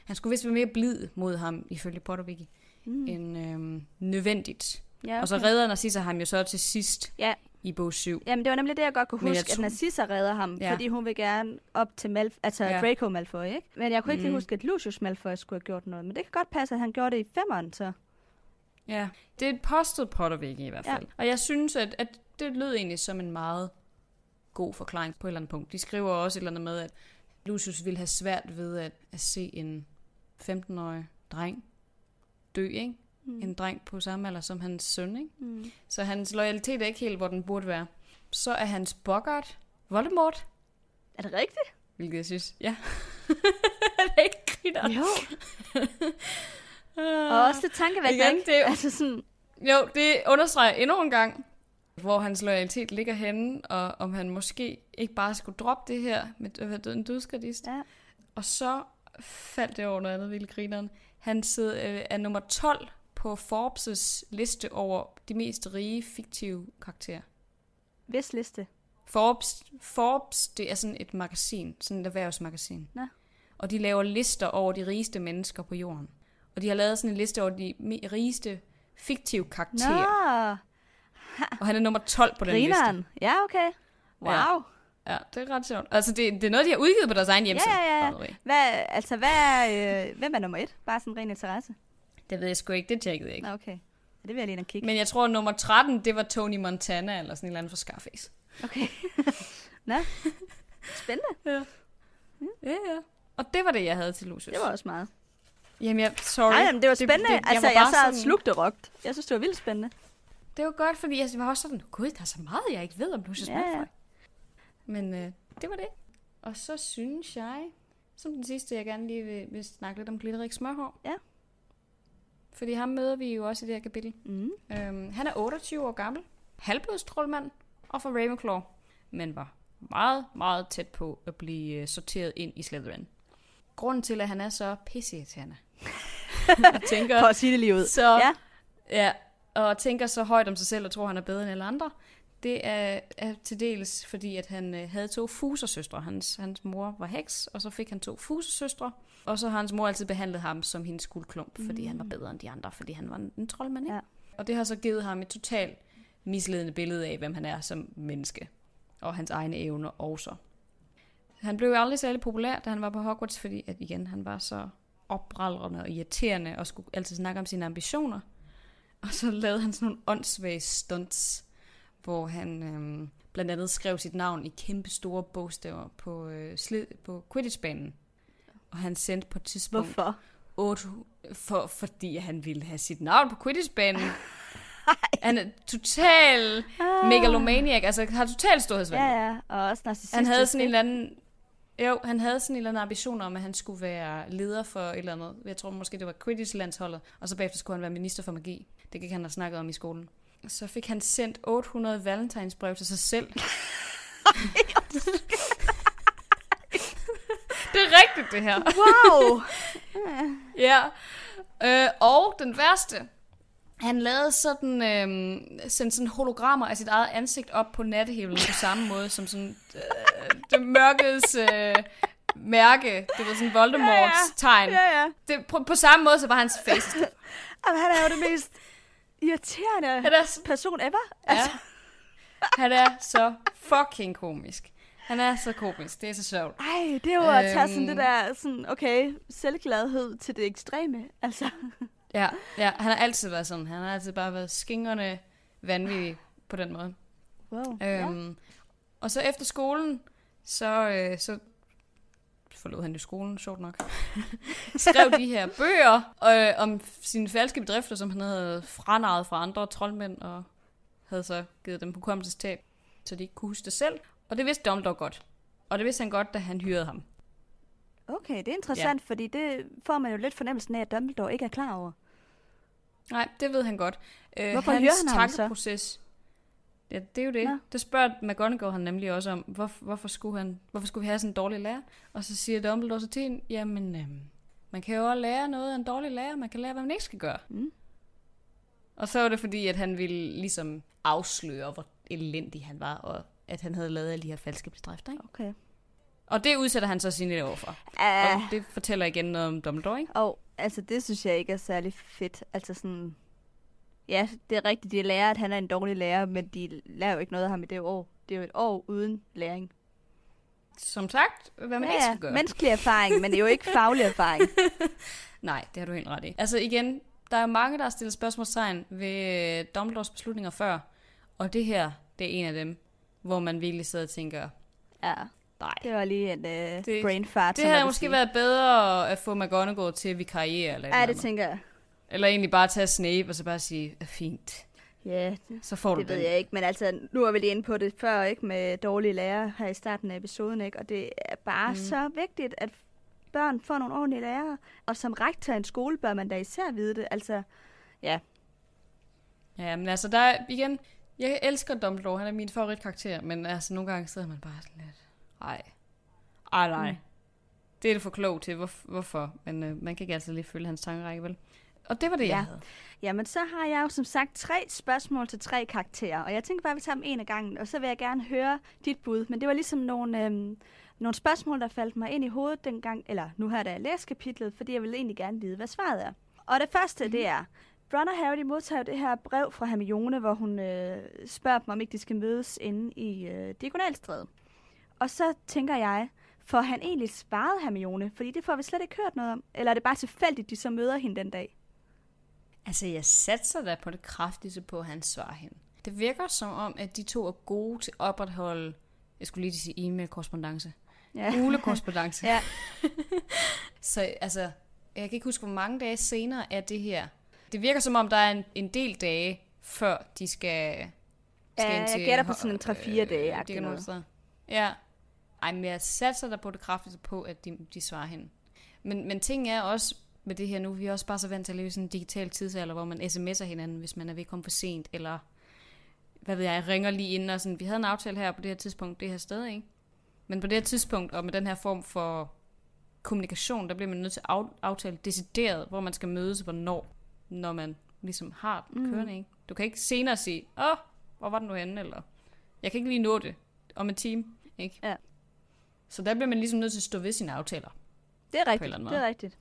Han skulle vist være mere blid mod ham, ifølge Potterwiki, Mm. end øhm, nødvendigt. Ja, Okay. Og så redder Narcissa ham jo så til sidst Ja. i bog 7. Jamen, det var nemlig det, jeg godt kunne huske, at tror- Narcissa redder ham, Ja. fordi hun vil gerne op til Malf altså Ja. Draco Malfoy, ikke? Men jeg kunne ikke lige Mm. huske, at Lucius Malfoy skulle have gjort noget. Men det kan godt passe, at han gjorde det i femmeren, så. Ja, det er et postet Potterwiki i hvert fald. Ja. Og jeg synes, at, at det lød egentlig som en meget god forklaring på et eller andet punkt. De skriver også et eller andet med, at Lucius ville have svært ved at, at se en 15-årig dreng dø, ikke? Mm. En dreng på samme alder som hans søn, ikke? Mm. Så hans loyalitet er ikke helt, hvor den burde være. Så er hans boggart Voldemort, Er det rigtigt? hvilket jeg synes, ja. det er ikke griner. Jo. Og også lidt tankevækkende, Igen, ikke? det Altså sådan, Jo, det understreger endnu en gang, hvor hans loyalitet ligger henne, og om han måske ikke bare skulle droppe det her med en dødsgradist. ja. Og så faldt det over noget andet vildt grineren. Han sidder, øh, er nummer 12 på Forbes' liste over de mest rige fiktive karakterer. Hvis liste. Forbes, Forbes, det er sådan et magasin, sådan et erhvervsmagasin. Nå. Og de laver lister over de rigeste mennesker på jorden. Og de har lavet sådan en liste over de rigeste fiktive karakterer. Nå, Og han er nummer 12 på den liste. grineren. Ja, okay. Wow. Ja. Ja, det er ret sjovt. Altså, det, det er noget, de har udgivet på deres egen hjemmeside. Ja, ja, ja. Hvad, altså, hvad er, øh, hvem er nummer et? Bare sådan ren interesse. Det ved jeg sgu ikke, det tjekkede jeg ikke. Nå, okay. Ja, det vil jeg lige kigge. Men jeg tror, at nummer 13, det var Tony Montana, eller sådan en eller anden fra Scarface. Okay. Nå. Spændende. Ja. Ja, ja. Og det var det, jeg havde til Lucius. Det var også meget. Jamen, jeg, sorry. Nej, jamen, det var spændende. Det, det, altså, var jeg, sad sådan- slugte rogt. Jeg synes, det var vildt spændende. Det var godt, fordi jeg var også sådan, gud, der er så meget, jeg ikke ved om Lucius Ja, ja, ja. Men øh, det var det. Og så synes jeg, som den sidste, jeg gerne lige vil, vil snakke lidt om Glitterik Smørhår. Ja. Fordi ham møder vi jo også i det her kapitel. Mm. Øhm, han er 28 år gammel, halvblodstrålmand og fra Ravenclaw, men var meget, meget tæt på at blive øh, sorteret ind i Slytherin. Grunden til, at han er så pisseirriterende. jeg tænker, For at sige det lige ud. så, Ja. ja, og tænker så højt om sig selv og tror, han er bedre end alle andre. Det er, er til dels fordi, at han øh, havde to fusersøstre. Hans, hans mor var heks, og så fik han to fusersøstre. Og så har hans mor altid behandlet ham som hendes guldklump, fordi han var bedre end de andre, fordi han var en, en troldmand. Ikke? Ja. Og det har så givet ham et totalt misledende billede af, hvem han er som menneske. Og hans egne evner også. Han blev jo aldrig særlig populær, da han var på Hogwarts, fordi at igen, han var så opbraldrende og irriterende, og skulle altid snakke om sine ambitioner. Og så lavede han sådan nogle åndssvage stunts, hvor han øhm, blandt andet skrev sit navn i kæmpe store bogstaver på, øh, slid, på Quidditch-banen. Og han sendte på et tidspunkt Hvorfor? 8, for, fordi han ville have sit navn på Quidditch-banen. han er total megalomaniac, altså har total storhedsvand. Ja, ja. Og også narcissistisk. Han havde sådan en eller anden... Jo, han havde sådan en eller anden ambition om, at han skulle være leder for et eller andet. Jeg tror måske, det var Quidditch-landsholdet. Og så bagefter skulle han være minister for magi. Det gik han have snakket om i skolen. Så fik han sendt 800 valentinsbrev til sig selv. det er rigtigt, det her. Wow! Ja. Øh, og den værste. Han lavede sådan, øh, sendte sådan hologrammer af sit eget ansigt op på nattehimlen på samme måde som sådan øh, det mørkes øh, mærke. Det var sådan Voldemorts Ja, ja. tegn. ja, ja. Det, på, på samme måde så var hans face. Jamen, han er jo det mest irriterende Han er, s- person ever. ja. Altså, han er så fucking komisk. Han er så komisk. Det er så sjovt. ej, det er jo at tage sådan Øhm. det der, sådan, okay, selvgladhed til det ekstreme. Altså, Ja, ja, han har altid været sådan. Han har altid bare været skingrende vanvittig på den måde. Wow. Ja. Øhm, Og så efter skolen, så, øh, så forlod han jo skolen, sjovt nok. Skrev de her bøger øh, om sine falske bedrifter, som han havde franaret fra andre troldmænd, og havde så givet dem hukommelsestab, så de ikke kunne huske det selv. Og det vidste Dumbledore godt. Og det vidste han godt, da han hyrede ham. Okay, det er interessant, ja. fordi det får man jo lidt fornemmelsen af, at Dumbledore ikke er klar over. Nej, det ved han godt. Øh, Hvorfor hans hyrer han ham så? Ja, det er jo det. Nå. Det spørger McGonagall han nemlig også om, hvor, hvorfor, skulle han, hvorfor skulle vi have sådan en dårlig lærer? Og så siger Dumbledore så til hende, jamen, øhm, man kan jo også lære noget af en dårlig lærer. Man kan lære, hvad man ikke skal gøre. Mm. Og så var det fordi, at han ville ligesom afsløre, hvor elendig han var, og at han havde lavet alle de her falske bedrifter. Ikke? Okay. Og det udsætter han så sine elever for. Uh, Og det fortæller igen noget om Dumbledore, ikke? og altså, det synes jeg ikke er særlig fedt. Altså sådan... Ja, det er rigtigt, de lærer, at han er en dårlig lærer, men de lærer jo ikke noget af ham i det år. Det er jo et år uden læring. Som sagt, hvad man ja, ikke skal gøre. menneskelig erfaring, men det er jo ikke faglig erfaring. Nej, det har du helt ret i. Altså igen, der er mange, der har stillet spørgsmålstegn ved Dumbledores beslutninger før, og det her, det er en af dem, hvor man virkelig sidder og tænker, Ja, nej. det var lige en uh, Det- brain fart. Det havde måske sige. været bedre at få McGonagall til at vikariere, eller, Ja, det tænker jeg. Eller egentlig bare tage Snape og så bare sige, "Øh, fint, Ja, så får du det ved den. jeg ikke, men altså, nu er vi lige inde på det før, ikke, med dårlige lærere her i starten af episoden, ikke, og det er bare Mm. så vigtigt, at børn får nogle ordentlige lærere, og som rektor af en skole bør man da især vide det, altså, ja, Ja, men altså, der er, igen, jeg elsker Dumbledore, han er min favoritkarakter, men altså, nogle gange sidder man bare sådan lidt, ej, ej nej, Mm. det er det for klog til, Hvor, hvorfor, men øh, man kan ikke altid lige følge hans tankerække, vel? Og det var det, jeg Ja. havde. Jamen, så har jeg jo som sagt tre spørgsmål til tre karakterer, og jeg tænker bare, at vi tager dem en af gangen, og så vil jeg gerne høre dit bud. Men det var ligesom nogle, øhm, nogle spørgsmål, der faldt mig ind i hovedet dengang, eller nu her, da jeg læste kapitlet, fordi jeg ville egentlig gerne vide, hvad svaret er. Og det første, mm-hmm. det er, Ron og Harry de modtager det her brev fra Hermione, hvor hun øh, spørger dem, om ikke de skal mødes inde i øh, Diagonalstræde. Og så tænker jeg, får han egentlig svaret Hermione? Fordi det får vi slet ikke hørt noget om. Eller er det bare tilfældigt, de så møder hende den dag? Altså, jeg satser da på det kraftigste på, at han svarer hende. Det virker som om, at de to er gode til at opretholde, jeg skulle lige sige e-mail-korrespondence, Ja. ulekorrespondence. Ja. Så altså, jeg kan ikke huske, hvor mange dage senere er det her. Det virker som om, der er en, en del dage, før de skal... skal Ja, jeg gætter på sådan en 3-4 øh, dage, agtigt diagnosesteder. Ja. Ej, men jeg satser der på det kraftigste på, at de, de svarer hende. Men, men ting er også med det her nu, vi er også bare så vant til at leve i sådan en digital tidsalder, hvor man sms'er hinanden, hvis man er ved at komme for sent, eller hvad ved jeg, ringer lige ind og sådan, vi havde en aftale her på det her tidspunkt, det her sted, ikke? Men på det her tidspunkt, og med den her form for kommunikation, der bliver man nødt til at af- aftale decideret, hvor man skal mødes, hvornår, når man ligesom har den Mm. kørende, ikke? Du kan ikke senere sige, åh, hvor var den nu henne, eller jeg kan ikke lige nå det om en time, ikke? Ja. Så der bliver man ligesom nødt til at stå ved sine aftaler. Det er rigtigt, det er rigtigt.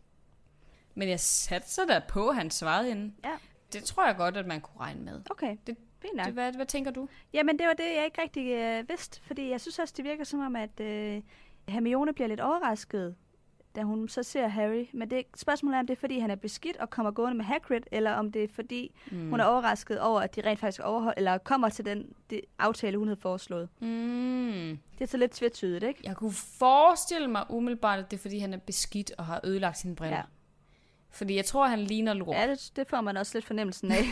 Men jeg satser da på, at han svarede hende. Ja. Det tror jeg godt, at man kunne regne med. Okay, Det- fint. Det, hvad, hvad tænker du? Jamen, det var det, jeg ikke rigtig øh, vidste, fordi jeg synes også, det virker som om, at øh, Hermione bliver lidt overrasket, da hun så ser Harry. Men det spørgsmålet er, om det er, fordi han er beskidt og kommer gående med Hagrid, eller om det er, fordi mm. hun er overrasket over, at de rent faktisk overhold, eller kommer til den det aftale, hun havde foreslået. Mm. Det er så lidt tvetydigt, ikke? Jeg kunne forestille mig umiddelbart, at det er, fordi han er beskidt og har ødelagt sine briller. Ja. Fordi jeg tror, han ligner lort. Ja, det, det får man også lidt fornemmelsen af.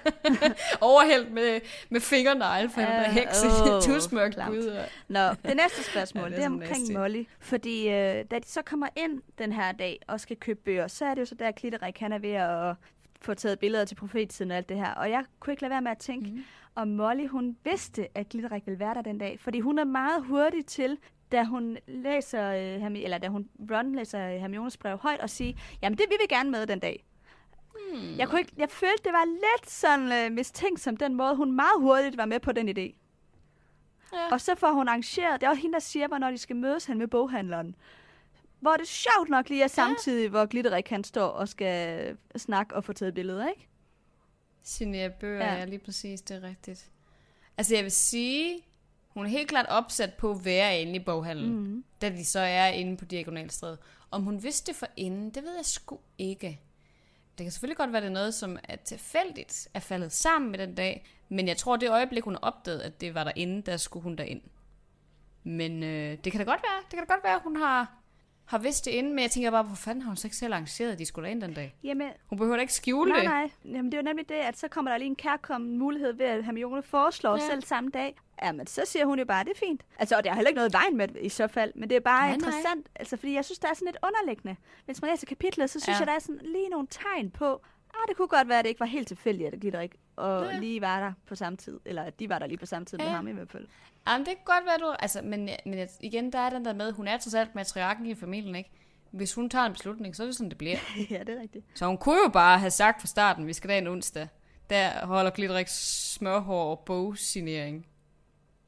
Overhældt med, med fingernegle, for han er heks i tusmørk ud. Nå, det næste spørgsmål, Ja, det det er er så omkring nasty. Molly. Fordi øh, da de så kommer ind den her dag og skal købe bøger, så er det jo så der, Klitterik han er ved at få taget billeder til profetiden og alt det her. Og jeg kunne ikke lade være med at tænke, mm. om Molly hun vidste, at Glitterik ville være der den dag. Fordi hun er meget hurtig til, da hun læser, øh, Hermi- eller da hun Ron læser Hermiones brev højt og sige, jamen det vil vi gerne med den dag. Hmm. Jeg, kunne ikke, jeg følte, det var lidt sådan øh, mistænkt som den måde, hun meget hurtigt var med på den idé. Ja. Og så får hun arrangeret, det er også hende, der siger, hvornår de skal mødes hen med boghandleren. Hvor det sjovt nok lige er samtidig, hvor Glitterik han står og skal snakke og få taget billeder, ikke? Signere bøger, Ja. ja. ja, lige præcis, det er rigtigt. Altså, jeg vil sige, hun er helt klart opsat på at være inde i boghandlen, mm. Da de så er inde på Diagonalstræde. Om hun vidste det for inden, det ved jeg sgu ikke. Det kan selvfølgelig godt være, det er noget, som er tilfældigt er faldet sammen med den dag, men jeg tror, det øjeblik, hun opdagede, at det var derinde, der skulle hun derind. Men øh, det kan da godt være, det kan da godt være, at hun har, har vidst det inden, men jeg tænker bare, hvor fanden har hun så ikke selv arrangeret, at de skulle derind den dag? Jamen, Hun behøver da ikke skjule nej, det. nej. Jamen, det er jo nemlig det, at så kommer der lige en kærkommen mulighed ved, at Hermione foreslår Ja. selv samme dag. Jamen, så siger hun jo bare, at det er fint. Altså, og der er heller ikke noget i vejen med det i så fald, men det er bare Nej, nej, nej. interessant. Altså, fordi jeg synes, der er sådan lidt underliggende. Hvis man læser kapitlet, så synes Ja. jeg, der er sådan lige nogle tegn på, ah, det kunne godt være, at det ikke var helt tilfældigt, at Glitterik og Ja. lige var der på samme tid. Eller at de var der lige på samme tid ja. Med ham i hvert fald. Jamen, det kan godt være, du... Altså, men, men igen, der er den der med, hun er trods alt matriarken i familien, ikke? Hvis hun tager en beslutning, så er det sådan, det bliver. ja, det er rigtigt. Så hun kunne jo bare have sagt fra starten, vi skal da en onsdag. Der holder Glitterik smørhår og bogsignering.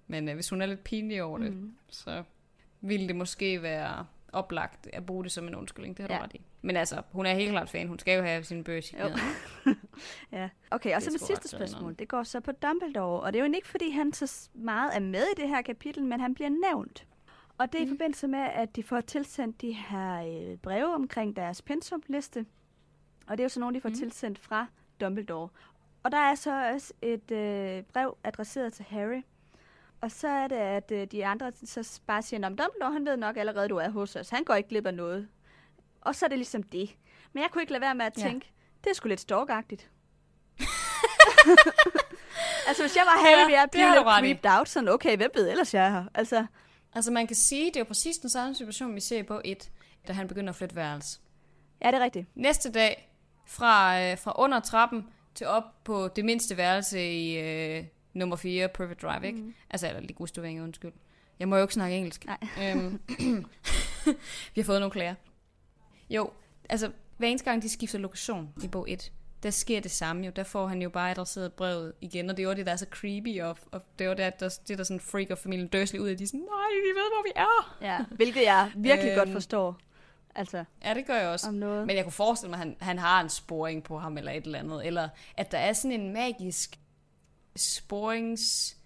Men øh, hvis hun er lidt pinlig over det, Mm. så ville det måske være oplagt at bruge det som en undskyldning. Det har du Ja. ret i. Men altså, hun er helt klart fan. Hun skal jo have sin signeret. Ja. Okay, og Det så er mit sidste spørgsmål. Det går så på Dumbledore. Og det er jo ikke, fordi han så meget er med i det her kapitel, men han bliver nævnt. Og det er i Mm. forbindelse med, at de får tilsendt de her øh, breve omkring deres pensumliste. Og det er jo så nogle, de får mm. tilsendt fra Dumbledore. Og der er så også et øh, brev adresseret til Harry. Og så er det, at øh, de andre så bare siger, at Dumbledore han ved nok allerede, du er hos os. Han går ikke glip af noget. Og så er det ligesom det. Men jeg kunne ikke lade være med at Ja. tænke, det er sgu lidt stalkagtigt. altså, hvis jeg var Harry, Ja, jeg i. lidt creeped out. Sådan, okay, hvem ved ellers, jeg er her? Altså, Altså, man kan sige, det er jo præcis den samme situation, vi ser på et, da han begynder at flytte værelse. ja, det er rigtigt. Næste dag, fra, øh, fra under trappen til op på det mindste værelse i øh, nummer 4, Perfect Drive, ikke? Mm. Altså, eller Ligustovinge, undskyld. Jeg må jo ikke snakke engelsk. Nej. Øhm, vi har fået nogle klager. Jo, altså, hver eneste gang de skifter lokation i bog 1, der sker det samme jo. Der får han jo bare adresseret brevet igen, og det jo det, der er så creepy, og, og det er jo det, der, det der sådan freaker familien Dursley ud af, de er sådan, nej, vi ved, hvor vi er. Ja, hvilket jeg virkelig Øhm. godt forstår. Altså, Ja, det gør jeg også. om noget. Men jeg kunne forestille mig, at han, han har en sporing på ham eller et eller andet. Eller at der er sådan en magisk sporingsenhed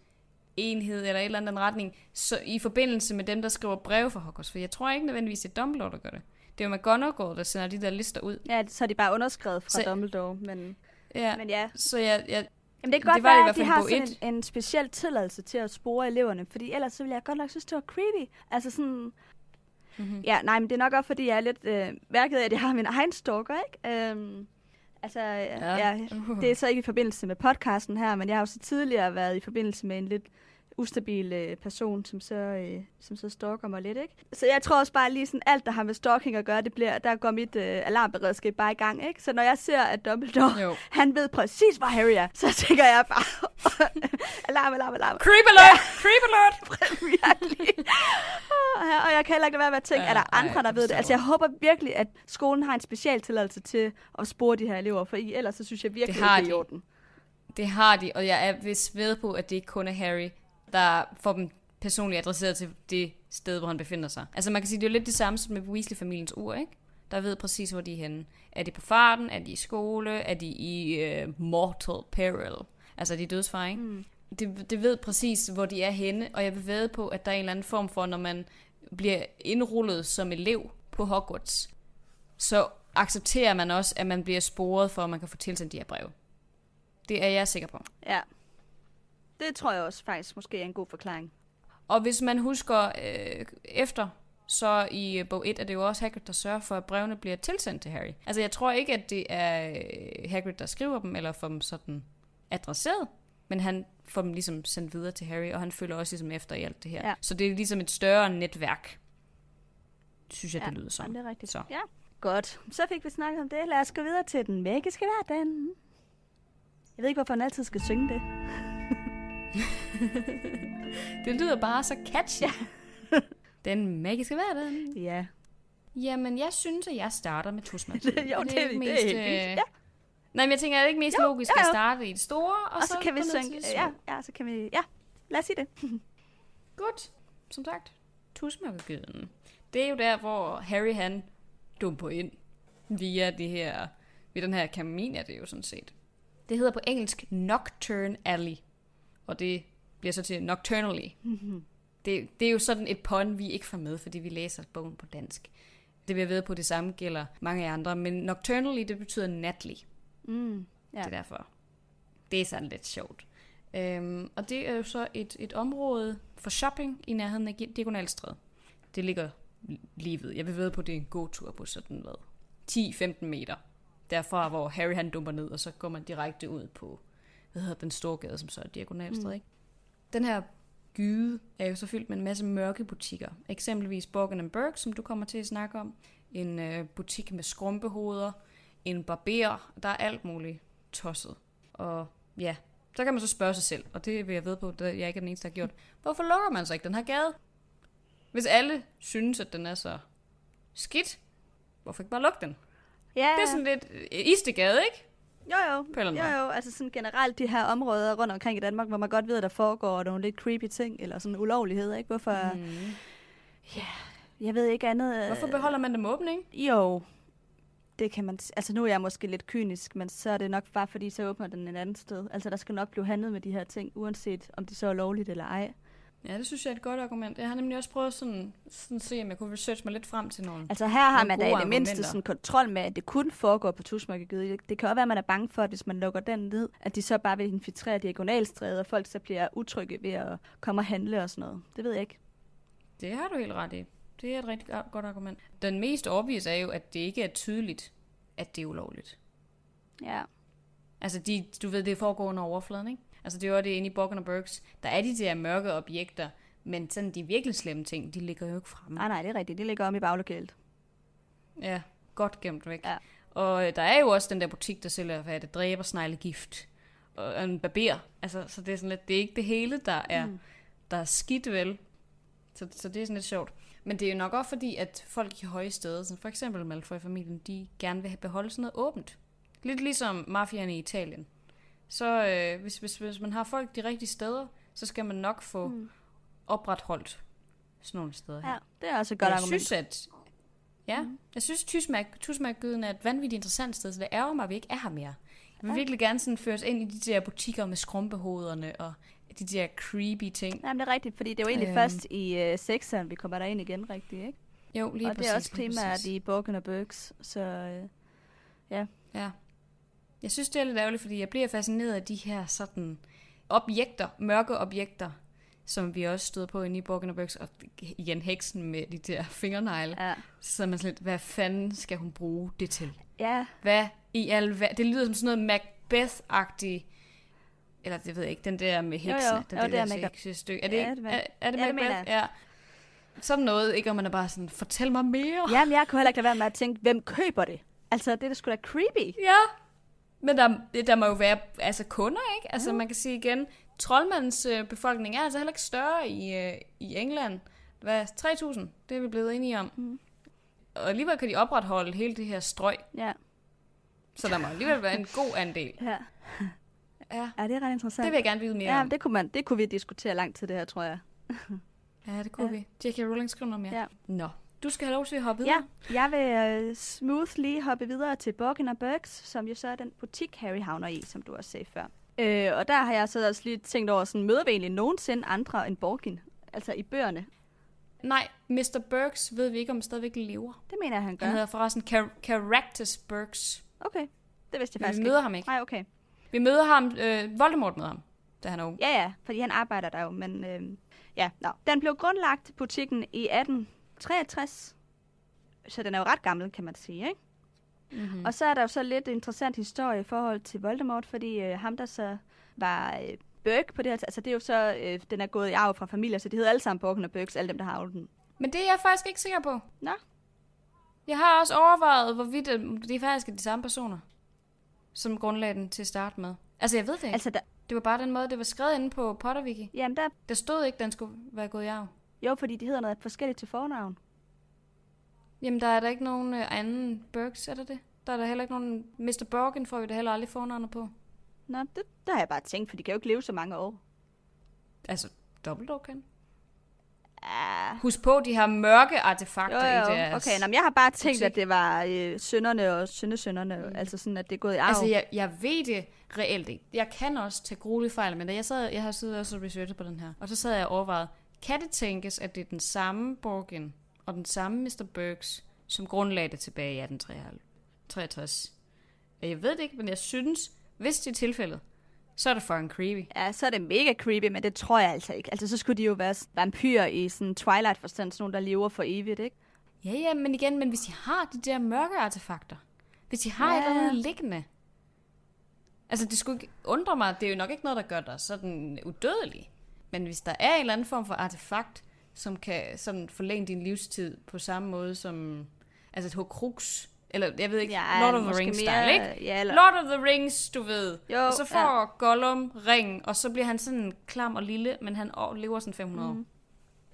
eller et eller andet retning, så i forbindelse med dem, der skriver breve for Hogwarts. For jeg tror ikke nødvendigvis, det er Dumbledore, der gør det. Det er jo McGonagall, der sender de der lister ud. Ja, så er de bare underskrevet fra Så-. Dumbledore, men, Ja, men ja. så jeg, jeg, Jamen, det kan godt det være, at de har sådan en, en speciel tilladelse til at spore eleverne, fordi ellers så ville jeg godt nok synes, det var creepy. Altså sådan, mm-hmm. ja, nej, men det er nok også, fordi jeg er lidt øh, mærket af, at jeg har min egen stalker, ikke? Øhm, altså, ja. ja, det er så ikke i forbindelse med podcasten her, men jeg har jo så tidligere været i forbindelse med en lidt ustabil øh, person, som så, øh, som så stalker mig lidt, ikke? Så jeg tror også bare lige sådan, alt der har med stalking at gøre, det bliver, der går mit øh, alarmberedskab bare i gang, ikke? Så når jeg ser, at Dumbledore, Jo. han ved præcis, hvor Harry er, så tænker jeg bare, alarm, alarm, alarm. Creep alert! Creep alert! virkelig. Og jeg kan heller ikke være med at tænke, Ja, er der ej, andre, der ved det? Altså, jeg håber virkelig, at skolen har en special tilladelse til at spore de her elever, for i- ellers så synes jeg virkelig, Det har ikke, det er i de. orden. Det har de, og jeg er vist ved på, at det ikke kun er Harry, der får dem personligt adresseret til det sted, hvor han befinder sig. Altså man kan sige, det er jo lidt det samme som med Weasley-familiens ur, ikke? Der ved præcis, hvor de er henne. Er de på farten? Er de i skole? Er de i uh, mortal peril? Altså er de i dødsfare, ikke? Mm. Det, det ved præcis, hvor de er henne, og jeg vil ved på, at der er en eller anden form for, når man bliver indrullet som elev på Hogwarts, så accepterer man også, at man bliver sporet for, at man kan få tilsendt de her breve. Det er jeg sikker på. Ja. Det tror jeg også faktisk måske er en god forklaring. Og hvis man husker øh, efter, så i øh, bog 1 er det jo også Hagrid, der sørger for, at brevene bliver tilsendt til Harry. Altså jeg tror ikke, at det er øh, Hagrid, der skriver dem, eller får dem sådan adresseret, men han får dem ligesom sendt videre til Harry, og han følger også ligesom efter i alt det her. Ja. Så det er ligesom et større netværk, synes jeg, ja, det lyder som. Jamen, det er rigtigt. Så. Ja. Godt. Så fik vi snakket om det. Lad os gå videre til den magiske hverdag. Jeg ved ikke, hvorfor han altid skal synge det. Det lyder bare så catchy. Den magiske hverdag. Ja. Jamen, jeg synes, at jeg starter med tusmand. jo, det, er- det er helt fint. Ja. Nej, men jeg tænker, er det ikke mest Jo, logisk jo, at jo. starte i det store, og, Og så kan vi synge. det Ja, ja, så kan vi... Ja, lad os sige det. Godt. Som sagt, tusmørkegyden. Det er jo der, hvor Harry han dumper ind via det her, ved den her kamin er det jo sådan set. Det hedder på engelsk Nocturne Alley, og det bliver så til Nocturnally. Det, det er jo sådan et pun, vi ikke får med, fordi vi læser bogen på dansk. Det vil jeg ved på, det samme gælder mange andre. Men nocturnally, det betyder natlig. Mm. Ja. Det er derfor. Det er sådan lidt sjovt. Øhm, og det er jo så et, et område for shopping i nærheden af Diagonalstræde. Det ligger lige ved. Jeg vil ved på, det er en gåtur på sådan hvad? 10-15 meter. Derfra, hvor Harry han dumper ned, og så går man direkte ud på hvad hedder den store gade, som så er Diagonalstræde. Mm. Ikke? Den her gyde er jo så fyldt med en masse mørke butikker. Eksempelvis Borgen Burke, som du kommer til at snakke om. En øh, butik med skrumpehoveder. En barber. Der er alt muligt tosset. Og ja, så kan man så spørge sig selv, og det vil jeg ved på, at jeg ikke er den eneste, der har gjort. Hvorfor lukker man så ikke den her gade? Hvis alle synes, at den er så skidt, hvorfor ikke bare lukke den? Ja, Det er sådan lidt øh, istegade, ikke? Jo jo, På jo jo, altså sådan generelt de her områder rundt omkring i Danmark, hvor man godt ved, at der foregår nogle lidt creepy ting, eller sådan ulovligheder, ikke? Hvorfor, mm. Mm. jeg ved ikke andet. øh, Hvorfor beholder man dem åbne, ikke? Jo, det kan man, altså nu er jeg måske lidt kynisk, men så er det nok bare fordi, så åbner den et andet sted. Altså der skal nok blive handlet med de her ting, uanset om det så er lovligt eller ej. Ja, det synes jeg er et godt argument. Jeg har nemlig også prøvet sådan, sådan at se, om jeg kunne researche mig lidt frem til nogle. Altså her har man da i det mindste sådan kontrol med, at det kun foregår på Tusmørkegade. Det kan også være, at man er bange for, at hvis man lukker den ned, at de så bare vil infiltrere diagonalstræde, og folk så bliver utrygge ved at komme og handle og sådan noget. Det ved jeg ikke. Det har du helt ret i. Det er et rigtig go- godt argument. Den mest obvious er jo, at det ikke er tydeligt, at det er ulovligt. Ja. Altså, de, du ved, det foregår under overfladen, ikke? Altså, det var det inde i Borgen og Burks. Der er de der mørke objekter, men sådan de virkelig slemme ting, de ligger jo ikke fremme. Nej, nej, det er rigtigt. Det ligger om i baglokalet. Ja, godt gemt væk. Ja. Og øh, der er jo også den der butik, der sælger, hvad er det, dræber sneglegift. Og en barber. Altså, så det er sådan lidt, det er ikke det hele, der er, mm. der er skidt vel. Så, så det er sådan lidt sjovt. Men det er jo nok også fordi, at folk i høje steder, som for eksempel Malfoy-familien, de gerne vil have beholde sådan noget åbent. Lidt ligesom mafiaerne i Italien. Så øh, hvis, hvis, hvis man har folk de rigtige steder, så skal man nok få mm. opretholdt sådan nogle steder her. Ja, det er også et godt jeg argument. synes, at... Ja, mm. jeg synes, Tysmærk, Tysmærkgyden er et vanvittigt interessant sted, så det ærger mig, at vi ikke er her mere. Jeg vil Ja. virkelig gerne sådan føres ind i de der butikker med skrumpehoderne og de der creepy ting. Jamen, det er rigtigt, fordi det er jo egentlig Øhm. først i øh, sekseren, vi kommer derind igen rigtigt, ikke? Jo, lige og præcis. det er også primært i Borgen og Burks, så øh, Ja. Jeg synes, det er lidt ærgerligt, fordi jeg bliver fascineret af de her sådan objekter, mørke objekter, som vi også støder på inde i Borgen og Burks, og igen heksen med de der fingernegle. ja. Så man sådan lidt, hvad fanden skal hun bruge det til? Ja, Hvad i al Det lyder som sådan noget Macbeth-agtigt. Eller det ved jeg ikke, den der med heksene. jo. Den Jo, der det er der heksestykke. Er det, Ja, det er er, det Ja, det Macbeth? mener ja. Sådan noget, ikke? Og man er bare sådan, fortæl mig mere. Jamen, jeg kunne heller ikke lade være med at tænke, hvem køber det? Altså, det er da sgu da creepy. Ja. Men der, der må jo være altså kunder, ikke? Altså man kan sige igen, troldmandens øh, befolkning er altså heller ikke større i, øh, i England. Hvad? 3.000? Det er vi blevet enige om. Mm. Og alligevel kan de opretholde hele det her strøg. Ja. Så der må alligevel være en god andel. Ja. Ja, ja, det er ret interessant. det vil jeg gerne vide mere Ja, om. det kunne, man, det kunne vi diskutere langt til det her, tror jeg. Ja, det kunne Ja. vi. J.K. Rowling skriver noget mere. Ja. Nå, du skal have lov til at hoppe videre. Ja, jeg vil uh, smoothly hoppe videre til Borgen og Burks, som jo så er den butik, Harry havner i, som du også sagde før. Øh, og der har jeg så også lige tænkt over, sådan, møder vi egentlig nogensinde andre end Borgin? Altså i bøgerne. Nej, Mr. Burks ved vi ikke, om han stadigvæk lever. Det mener jeg, han gør. Han hedder forresten Car- Caractus Burks. Okay, det vidste jeg Vi faktisk møder ikke. ham ikke. Nej, okay. Vi møder ham, øh, Voldemort møder ham, da han er ung. Ja, ja, fordi han arbejder der jo, men øh, ja, nå. Den blev grundlagt, butikken, i 1863. Så den er jo ret gammel, kan man sige, ikke? Mm-hmm. Og så er der jo så lidt interessant historie i forhold til Voldemort, fordi øh, ham, der så var øh, Burke på det her, altså det er jo så, øh, den er gået i arv fra familier, så de hedder alle sammen Borgen og Burks, alle dem, der har arvet den. Men det er jeg faktisk ikke sikker på. Nå. Jeg har også overvejet, hvorvidt øh, det faktisk er de samme personer, som grundlagde den til at starte med. Altså, jeg ved det ikke. Altså, Altså, der, det var bare den måde, det var skrevet inde på Potterwiki. jamen der, Der stod ikke, den skulle være gået i arv. Jo, fordi de hedder noget forskelligt til fornavn. Jamen, der er der ikke nogen øh, anden Burks, er der det? Der er der heller ikke nogen... Mr. Borgen får vi da heller aldrig fornavnet på. Nå, det, der har jeg bare tænkt, for de kan jo ikke leve så mange år. Altså, Dumbledore kan. Ah, Husk på, de har mørke jo, artefakter i jo. deres... Okay, nå, men jeg har bare tænkt, butik. at det var øh, sønderne og sønnesønderne, mm. altså sådan, at det er gået i arv. Altså, jeg, jeg ved det reelt ikke. Jeg kan også tage gruelige fejl, men da jeg, sad, jeg har siddet også og researchet på den her, og så sad jeg og overvejet, kan det tænkes, at det er den samme Borgin og den samme Mr. Burks, som grundlagde det tilbage i 1863. Jeg ved det ikke, men jeg synes, hvis det er tilfældet, så er det fucking creepy. Ja, så er det mega creepy, men det tror jeg altså ikke. Altså, så skulle de jo være vampyrer i sådan Twilight-forstand, sådan nogle, der lever for evigt, ikke? Ja, ja, men igen, men hvis de har de der mørke artefakter, hvis de har ja. et eller andet liggende, altså det skulle ikke undre mig, det er jo nok ikke noget, der gør dig sådan udødelig. Men hvis der er en eller anden form for artefakt, som kan sådan forlænge din livstid på samme måde som altså et Horcrux, eller jeg ved ikke, ja, Lord of the Rings mere, style, ikke? Ja, eller... Lord of the Rings, du ved. Jo, og så får ja. Gollum ring, og så bliver han sådan klam og lille, men han lever sådan 500 mm. år.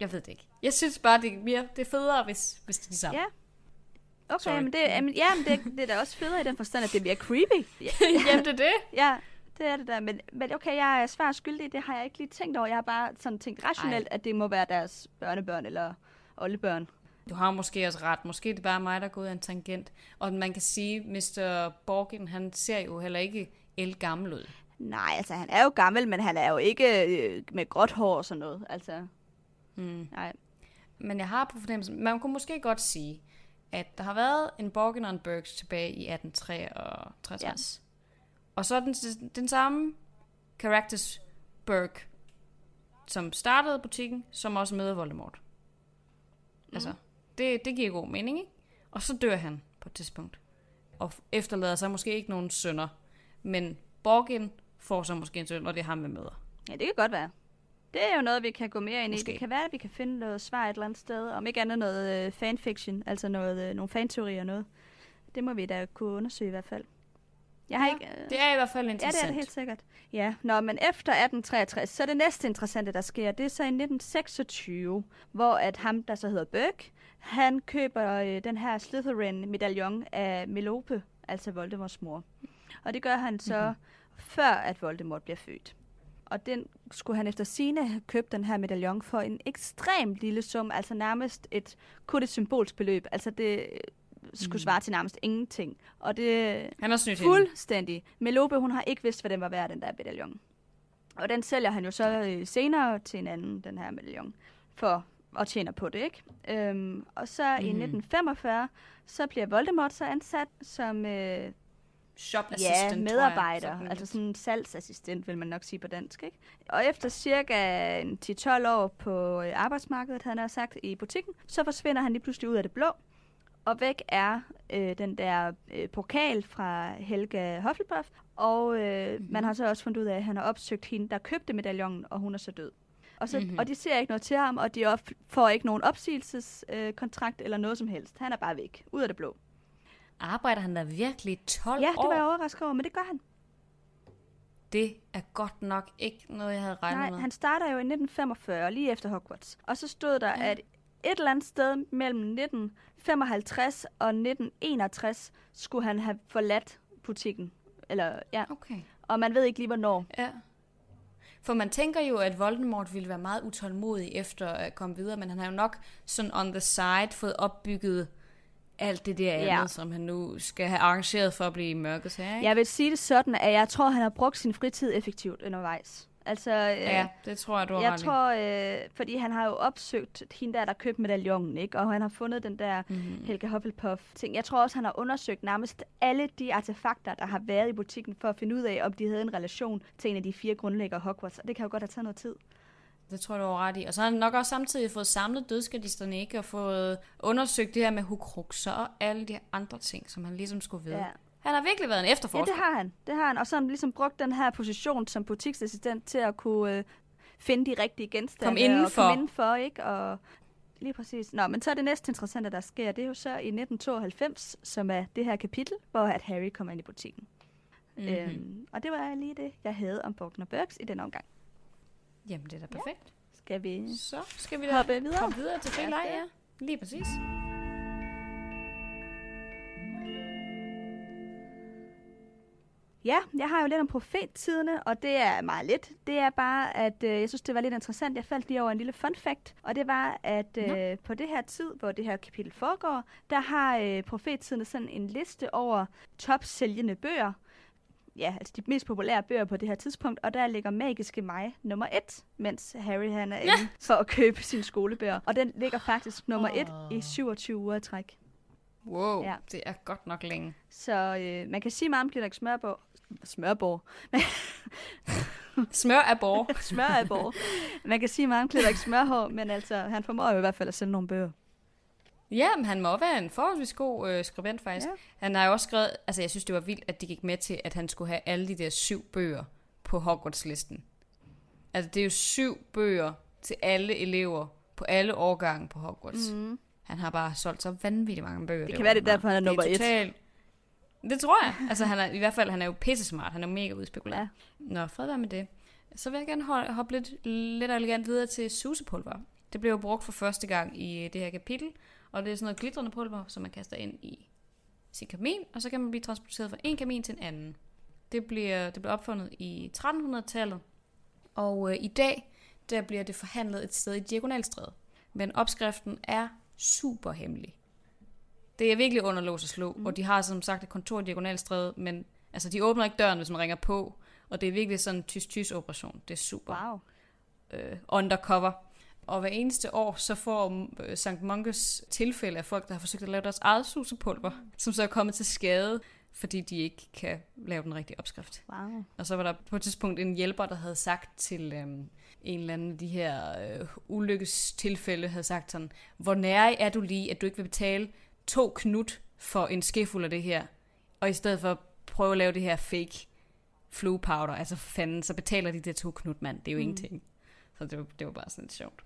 Jeg ved det ikke. Jeg synes bare, det er, mere, det er federe, hvis, hvis det er de samme. Ja. Okay, men det, jamen, ja, men det, det er da også federe i den forstand, at det bliver creepy. Ja. jamen, det er det. Ja, det er det der. Men, men okay, jeg er svært skyldig. Det har jeg ikke lige tænkt over. Jeg har bare sådan tænkt rationelt, Ej. at det må være deres børnebørn eller oldebørn. Du har måske også ret. Måske det er bare mig, der er gået af en tangent. Og man kan sige, Mr. Borgin, han ser jo heller ikke el gammel ud. Nej, altså han er jo gammel, men han er jo ikke øh, med gråt hår og sådan noget. Altså, mm. nej. Men jeg har på fornemmelsen, man kunne måske godt sige, at der har været en Borgin og en Burks tilbage i 1863. Ja. Og så den, den samme Characters Burke, som startede butikken, som også møder Voldemort. Mm. Altså, det, det giver god mening, ikke? Og så dør han på et tidspunkt. Og efterlader sig måske ikke nogen sønner. Men Borgin får så måske en søn, og det er ham, vi møder. Ja, det kan godt være. Det er jo noget, vi kan gå mere ind måske. i. Det kan være, at vi kan finde noget svar et eller andet sted. Om ikke andet noget øh, fanfiction, altså noget, øh, nogle fanteorier og noget. Det må vi da kunne undersøge i hvert fald. Jeg har ja, ikke, øh... det er i hvert fald interessant. Ja, det er det helt sikkert. Ja, Nå, men efter 1863, så er det næste interessante, der sker, det er så i 1926, hvor at ham, der så hedder Burke, han køber øh, den her Slytherin-medaljon af Melope, altså Voldemorts mor. Og det gør han så mm-hmm. før, at Voldemort bliver født. Og den skulle han efter sine have købt den her medaljon for en ekstremt lille sum, altså nærmest et, kun et symbolsk beløb. Altså det skulle mm. svare til nærmest ingenting. Og det han har snydt fuldstændig. Hende. Melope, hun har ikke vidst, hvad den var værd, den der medaljon. Og den sælger han jo så øh, senere til en anden, den her medaljon, for at tjene på det, ikke? Øhm, og så mm. i 1945, så bliver Voldemort så ansat som øh, shop assistant, ja, medarbejder, jeg, altså sådan en salgsassistent, vil man nok sige på dansk, ikke? Og efter cirka 10-12 år på øh, arbejdsmarkedet, han har sagt, i butikken, så forsvinder han lige pludselig ud af det blå, og væk er øh, den der øh, pokal fra Helga Hufflepuff, og øh, mm-hmm. man har så også fundet ud af, at han har opsøgt hende, der købte medaljongen, og hun er så død. Og, så, mm-hmm. og de ser ikke noget til ham, og de op, får ikke nogen opsigelseskontrakt øh, eller noget som helst. Han er bare væk, ud af det blå. Arbejder han der virkelig 12 år? Ja, det var jeg overrasket over, men det gør han. Det er godt nok ikke noget, jeg havde regnet Nej, med. han starter jo i 1945, lige efter Hogwarts. Og så stod der, ja. at et eller andet sted mellem 1955 og 1961 skulle han have forladt butikken. Eller, ja. Okay. Og man ved ikke lige, hvornår. Ja. For man tænker jo, at Voldemort ville være meget utålmodig efter at komme videre, men han har jo nok sådan on the side fået opbygget alt det der andet, ja. som han nu skal have arrangeret for at blive mørket her. Ikke? Jeg vil sige det sådan, at jeg tror, han har brugt sin fritid effektivt undervejs. Altså, øh, ja, det tror jeg, du har Jeg tror, øh, fordi han har jo opsøgt hende der, der købte medaljongen, ikke? Og han har fundet den der mm. Helge Hufflepuff-ting. Jeg tror også, han har undersøgt nærmest alle de artefakter, der har været i butikken, for at finde ud af, om de havde en relation til en af de fire grundlæggere Hogwarts. Og det kan jo godt have taget noget tid. Det tror jeg, du har ret i. Og så har han nok også samtidig fået samlet dødskadisterne, ikke? Og fået undersøgt det her med hukruxer og alle de andre ting, som han ligesom skulle vide. Ja. Han har virkelig været en efterforsker. Ja, det har han. Det har han. Og så har han ligesom brugt den her position som butiksassistent til at kunne øh, finde de rigtige genstande. Kom indenfor. Og komme indenfor, ikke? Og lige præcis. Nå, men så er det næste interessante, der sker, det er jo så i 1992, som er det her kapitel, hvor at Harry kommer ind i butikken. Mm-hmm. Øhm, og det var lige det, jeg havde om Faulkner Burks i den omgang. Jamen, det er da perfekt. Ja. Skal vi så skal vi da hoppe videre? Hoppe videre til ja, ja. Lige præcis. Ja, jeg har jo lidt om profettiderne, og det er meget lidt. Det er bare, at øh, jeg synes, det var lidt interessant. Jeg faldt lige over en lille fun fact, og det var, at øh, på det her tid, hvor det her kapitel foregår, der har øh, profettiderne sådan en liste over top sælgende bøger. Ja, altså de mest populære bøger på det her tidspunkt, og der ligger Magiske Mig nummer et, mens Harry han er ja. inde for at købe sine skolebøger. Og den ligger faktisk nummer oh. et i 27 uger træk. Wow, Ja. det er godt nok længe. Så øh, man kan sige meget om Glitterik Smørborg. Smørborg. Smør af borg. Smørborg. man kan sige meget om Glitterik Smørhår, men altså, han formår jo i hvert fald at sælge nogle bøger. Ja, men han må være en forholdsvis god øh, skribent, faktisk. Ja. Han har jo også skrevet, altså jeg synes, det var vildt, at de gik med til, at han skulle have alle de der syv bøger på Hogwarts-listen. Altså det er jo syv bøger til alle elever på alle årgange på Hogwarts. Mm. Han har bare solgt så vanvittigt mange bøger. Det kan være, det er derfor, han er nummer et. Totalt... Det tror jeg. Altså han er, i hvert fald, han er jo pisse smart. Han er jo mega udspekulant. Ja. Nå, fred være med det. Så vil jeg gerne ho- hoppe lidt, lidt elegant videre til susepulver. Det blev jo brugt for første gang i det her kapitel, og det er sådan noget glitrende pulver, som man kaster ind i sin kamin, og så kan man blive transporteret fra en kamin til en anden. Det bliver, det blev opfundet i 1300-tallet, og øh, i dag der bliver det forhandlet et sted i Diagonalstræde. Men opskriften er super hemmelig. Det er virkelig under lås og slå, mm. og de har som sagt et kontor i Diagonalstræde, men altså, de åbner ikke døren, hvis man ringer på, og det er virkelig sådan en tys-tys-operation. Det er super Wow. øh, undercover. Og hver eneste år, så får øh, St. Munkes tilfælde af folk, der har forsøgt at lave deres eget susepulver, som så er kommet til skade, fordi de ikke kan lave den rigtige opskrift. Wow. Og så var der på et tidspunkt en hjælper, der havde sagt til øhm, en eller anden af de her øh, ulykkestilfælde, havde sagt sådan, hvor nær er du lige, at du ikke vil betale to knut for en skefuld af det her, og i stedet for prøve at lave det her fake flu powder, altså for fanden, så betaler de der to knut, mand. Det er jo mm. ingenting. Så det var, det var bare sådan lidt sjovt.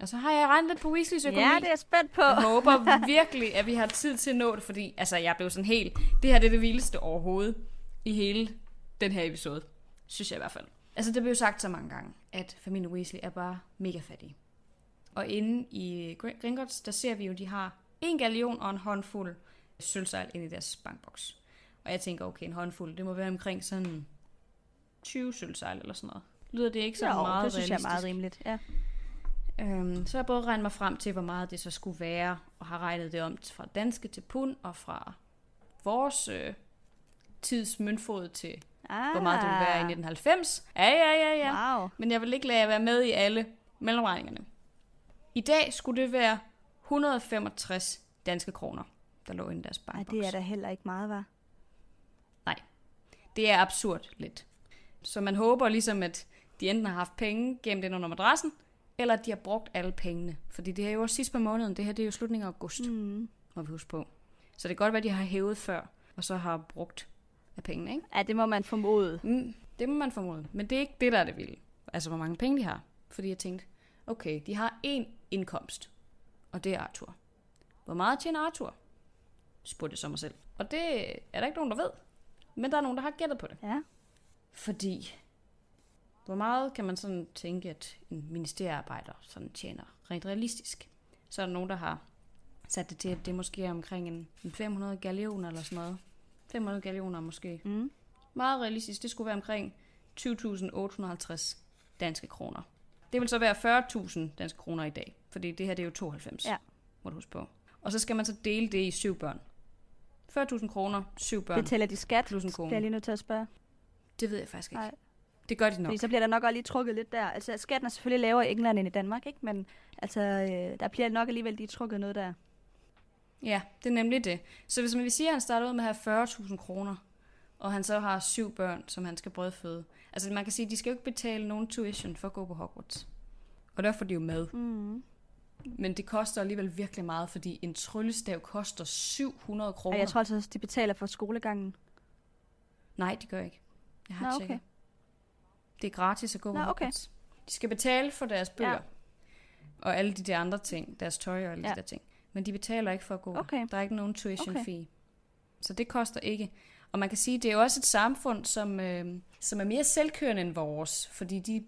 Og så har jeg regnet lidt på Weasleys økonomi. Ja, det er jeg spændt på. Jeg håber virkelig, at vi har tid til at nå det, fordi altså, jeg blev sådan helt... Det her det er det vildeste overhovedet i hele den her episode. Synes jeg i hvert fald. Altså, det blev sagt så mange gange, at familien Weasley er bare mega fattige. Og inde i Gr- Gringotts, der ser vi jo, at de har en galion og en håndfuld sølvsejl inde i deres bankboks. Og jeg tænker, okay, en håndfuld, det må være omkring sådan 20 sølvsejl eller sådan noget. Lyder det ikke så jo, meget det synes jeg er meget realistisk? rimeligt. Ja. Øhm, så har jeg både regnet mig frem til, hvor meget det så skulle være, og har regnet det om fra danske til pund, og fra vores øh, tids møntfod til, Ah. hvor meget det ville være i 1990. Ja, ja, ja, ja. Wow. Men jeg vil ikke lade jer være med i alle mellemregningerne. I dag skulle det være 165 danske kroner, der lå inde i deres Ej, bankboks. det er da heller ikke meget, var. Det er absurd lidt. Så man håber ligesom, at de enten har haft penge gemt ind under madrassen, eller at de har brugt alle pengene. Fordi det er jo også sidst på måneden. Det her det er jo slutningen af august, Mm. må vi huske på. Så det kan godt være, at de har hævet før, og så har brugt af pengene, ikke? Ja, det må man formode. Mm, det må man formode. Men det er ikke det, der er det vilde. Altså, hvor mange penge de har. Fordi jeg tænkte, okay, de har én indkomst, og det er Arthur. Hvor meget tjener Arthur? Spurgte jeg så mig selv. Og det er der ikke nogen, der ved. Men der er nogen, der har gættet på det. Ja. Fordi, hvor meget kan man sådan tænke, at en ministeriearbejder sådan tjener rent realistisk? Så er der nogen, der har sat det til, at det måske er omkring en, en 500 gallioner eller sådan noget. 500 gallioner måske. Mm. Meget realistisk. Det skulle være omkring 20.850 danske kroner. Det vil så være 40.000 danske kroner i dag. Fordi det her det er jo 92, Ja. må du huske på. Og så skal man så dele det i syv børn. 40.000 kroner, syv børn. Betaler de skat? Plus en kone. Bliver jeg lige nødt til at spørge. Det ved jeg faktisk ikke. Nej. Det gør de nok. Fordi så bliver der nok også lige trukket lidt der. Altså, skatten er selvfølgelig lavere i England end i Danmark, ikke? Men altså, øh, der bliver nok alligevel lige trukket noget der. Ja, det er nemlig det. Så hvis man vil sige, at han starter ud med at have 40.000 kroner, og han så har syv børn, som han skal brødføde. Altså man kan sige, at de skal jo ikke betale nogen tuition for at gå på Hogwarts. Og der får de jo med. Mm. Men det koster alligevel virkelig meget, fordi en tryllestav koster 700 kroner. Og jeg tror altså også, de betaler for skolegangen. Nej, de gør ikke. Jeg har Nå, tjekket. okay. Det er gratis at gå på okay. Hogwarts. De skal betale for deres bøger. Ja. Og alle de der andre ting. Deres tøj og alle Ja. de der ting. Men de betaler ikke for at gå. Okay. Der er ikke nogen tuition Okay. fee. Så det koster ikke. Og man kan sige, det er jo også et samfund, som, øh, som er mere selvkørende end vores. Fordi de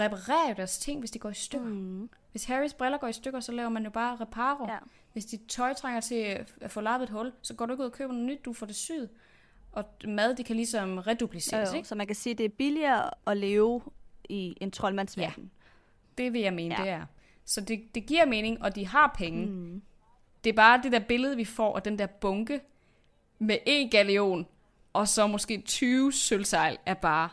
reparerer jo deres ting, hvis de går i stykker. Mm. Hvis Harrys briller går i stykker, så laver man jo bare reparo. Ja. Hvis dit tøj trænger til at få lappet et hul, så går du ikke ud og køber noget nyt, du får det syet. Og mad, det kan ligesom redupliceres, Jo, jo. ikke? Så man kan sige, at det er billigere at leve i en troldmandsverden. Det vil jeg mene, Ja. ja. det er. Så det, det giver mening, og de har penge. Mm. Det er bare det der billede, vi får, og den der bunke med en galeon, og så måske 20 sølvsejl, er bare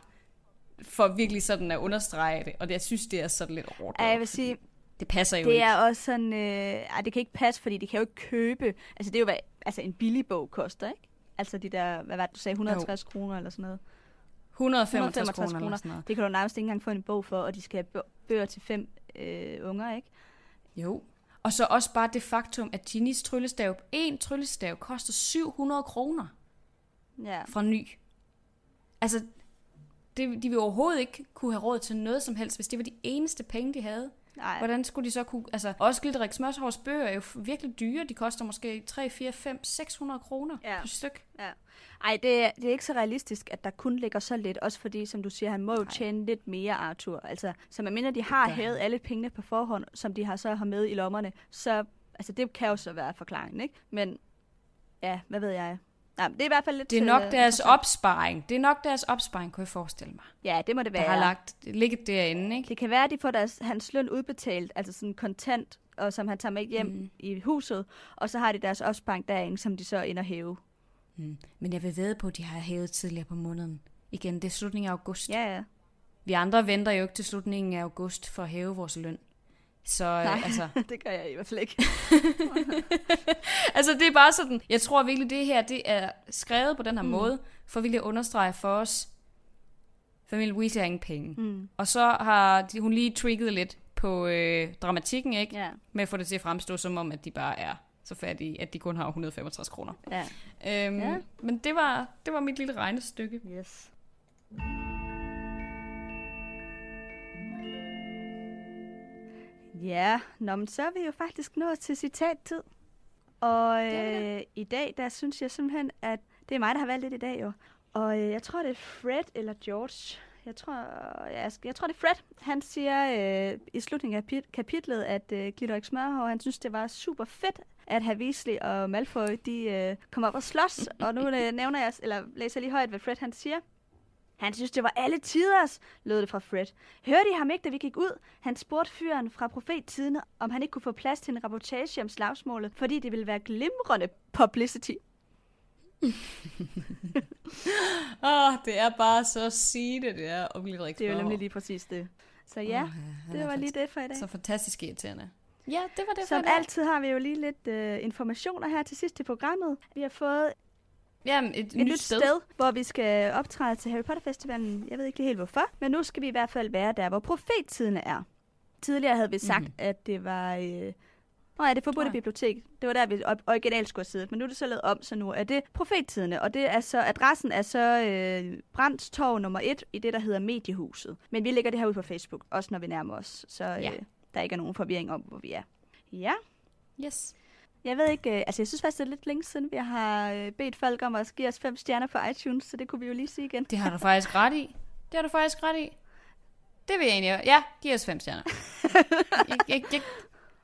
for virkelig sådan at understrege det. Og det, jeg synes, det er sådan lidt hårdt. Ja, jeg vil sige, Det passer jo det ikke. er også sådan... Øh, ej, det kan ikke passe, fordi de kan jo ikke købe... Altså, det er jo, hvad altså en billig bog koster, ikke? Altså de der, hvad var det, du sagde, 160 jo. kroner eller sådan noget. 165, 165 kroner, eller sådan noget. Det kan du nærmest ikke engang få en bog for, og de skal have bøger til fem øh, unger, ikke? Jo. Og så også bare det faktum, at Ginis tryllestav, en tryllestav, koster 700 kroner ja. fra ny. Altså, det, de vil overhovedet ikke kunne have råd til noget som helst, hvis det var de eneste penge, de havde. Nej. Hvordan skulle de så kunne... Altså, også Glitterik Smørshovs bøger er jo virkelig dyre. De koster måske 3, 4, 5, 600 kroner ja. per styk. Ja. Ej, det, er, det er ikke så realistisk, at der kun ligger så lidt. Også fordi, som du siger, han må jo tjene lidt mere, Arthur. Altså, så man mener, de har hævet alle pengene på forhånd, som de har så har med i lommerne, så... Altså, det kan jo så være forklaringen, ikke? Men ja, hvad ved jeg? Nej, det er i hvert fald lidt... Det er nok deres opsparing. Det er nok deres opsparing, kunne jeg forestille mig. Ja, det må det være. Der har lagt, ligget derinde, ikke? Det kan være, at de får deres, hans løn udbetalt, altså sådan kontant, og som han tager med hjem mm. i huset, og så har de deres opsparing derinde, som de så ind og hæve. Mm. Men jeg vil ved på, at de har hævet tidligere på måneden. Igen, det er slutningen af august. Ja, ja. Vi andre venter jo ikke til slutningen af august for at hæve vores løn. Så øh, Nej, altså... det gør jeg i hvert fald ikke. altså det er bare sådan, jeg tror virkelig det her, det er skrevet på den her mm. måde, for virkelig at understrege for os, familien Weasley har ingen penge. Mm. Og så har de, hun lige trigget lidt på øh, dramatikken, ikke? Ja. Med at få det til at fremstå som om, at de bare er så fattige, at de kun har 165 kroner. Ja. Øhm, ja. Men det var, det var mit lille regnestykke. Yes. Ja, nå, men så er vi jo faktisk nået til citattid. Og øh, i dag, der synes jeg simpelthen, at det er mig, der har valgt det i dag jo. Og øh, jeg tror, det er Fred eller George. Jeg tror, jeg, jeg tror det er Fred. Han siger øh, i slutningen af kapitlet, at øh, Glitterik Smørhår, han synes, det var super fedt, at Weasley og Malfoy, de øh, kom op og slås. og nu øh, nævner jeg, eller læser lige højt, hvad Fred han siger. Han synes, det var alle tiders, lød det fra Fred. Hørte I ham ikke, da vi gik ud? Han spurgte fyren fra profettiden, om han ikke kunne få plads til en rapportage om slagsmålet, fordi det ville være glimrende publicity. Åh, oh, det er bare så sige det, det er og blive rigtig Det er jo nemlig lige præcis det. Så ja, oh, det var lige det for i dag. Så fantastisk irriterende. Ja, det var det Som for altid har vi jo lige lidt uh, informationer her til sidst i programmet. Vi har fået Jamen, et, et nyt, nyt sted. sted, hvor vi skal optræde til Harry Potter Festivalen. Jeg ved ikke helt hvorfor, men nu skal vi i hvert fald være der, hvor profettidene er. Tidligere havde vi sagt, mm-hmm. at det var... Øh, Nå ja, det forbudte bibliotek. Det var der, vi originalt skulle have siddet, men nu er det så lavet om, så nu er det profettidene, og det er så, adressen er så øh, Brandstorv nummer 1 i det, der hedder Mediehuset. Men vi lægger det her ud på Facebook, også når vi nærmer os, så øh, ja. der ikke er nogen forvirring om, hvor vi er. Ja. Yes. Jeg ved ikke, øh, altså jeg synes faktisk, det er lidt længe siden, vi har øh, bedt folk om at give os fem stjerner på iTunes, så det kunne vi jo lige sige igen. Det har du faktisk ret i. Det har du faktisk ret i. Det vil jeg egentlig Ja, giv os fem stjerner. jeg, jeg, jeg,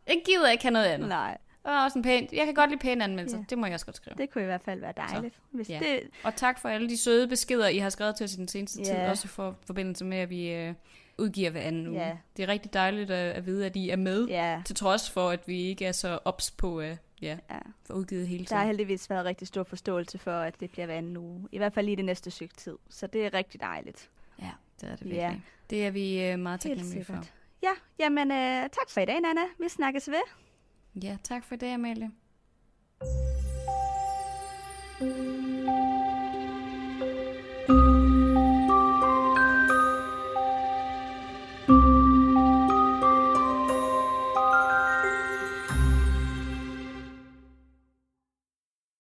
jeg gider ikke have noget andet. Nej. Og også en pæn, jeg kan godt lide pæne anmeldelser. Ja. Det må jeg også godt skrive. Det kunne i hvert fald være dejligt. Hvis ja. det... Og tak for alle de søde beskeder, I har skrevet til os i den seneste ja. tid. Også for forbindelse med, at vi øh, udgiver hver anden uge. Ja. Det er rigtig dejligt at, at vide, at I er med. Ja. Til trods for, at vi ikke er så ops på, uh, ja, ja. for udgivet hele tiden. Der har heldigvis været rigtig stor forståelse for, at det bliver hver anden uge. I hvert fald lige det næste stykke tid. Så det er rigtig dejligt. Ja, det er det virkelig. Ja. Det er vi uh, meget taknemmelige for. Ja, jamen uh, tak for i dag, Nana. Vi snakkes ved. Ja, tak for det, Amalie. thank you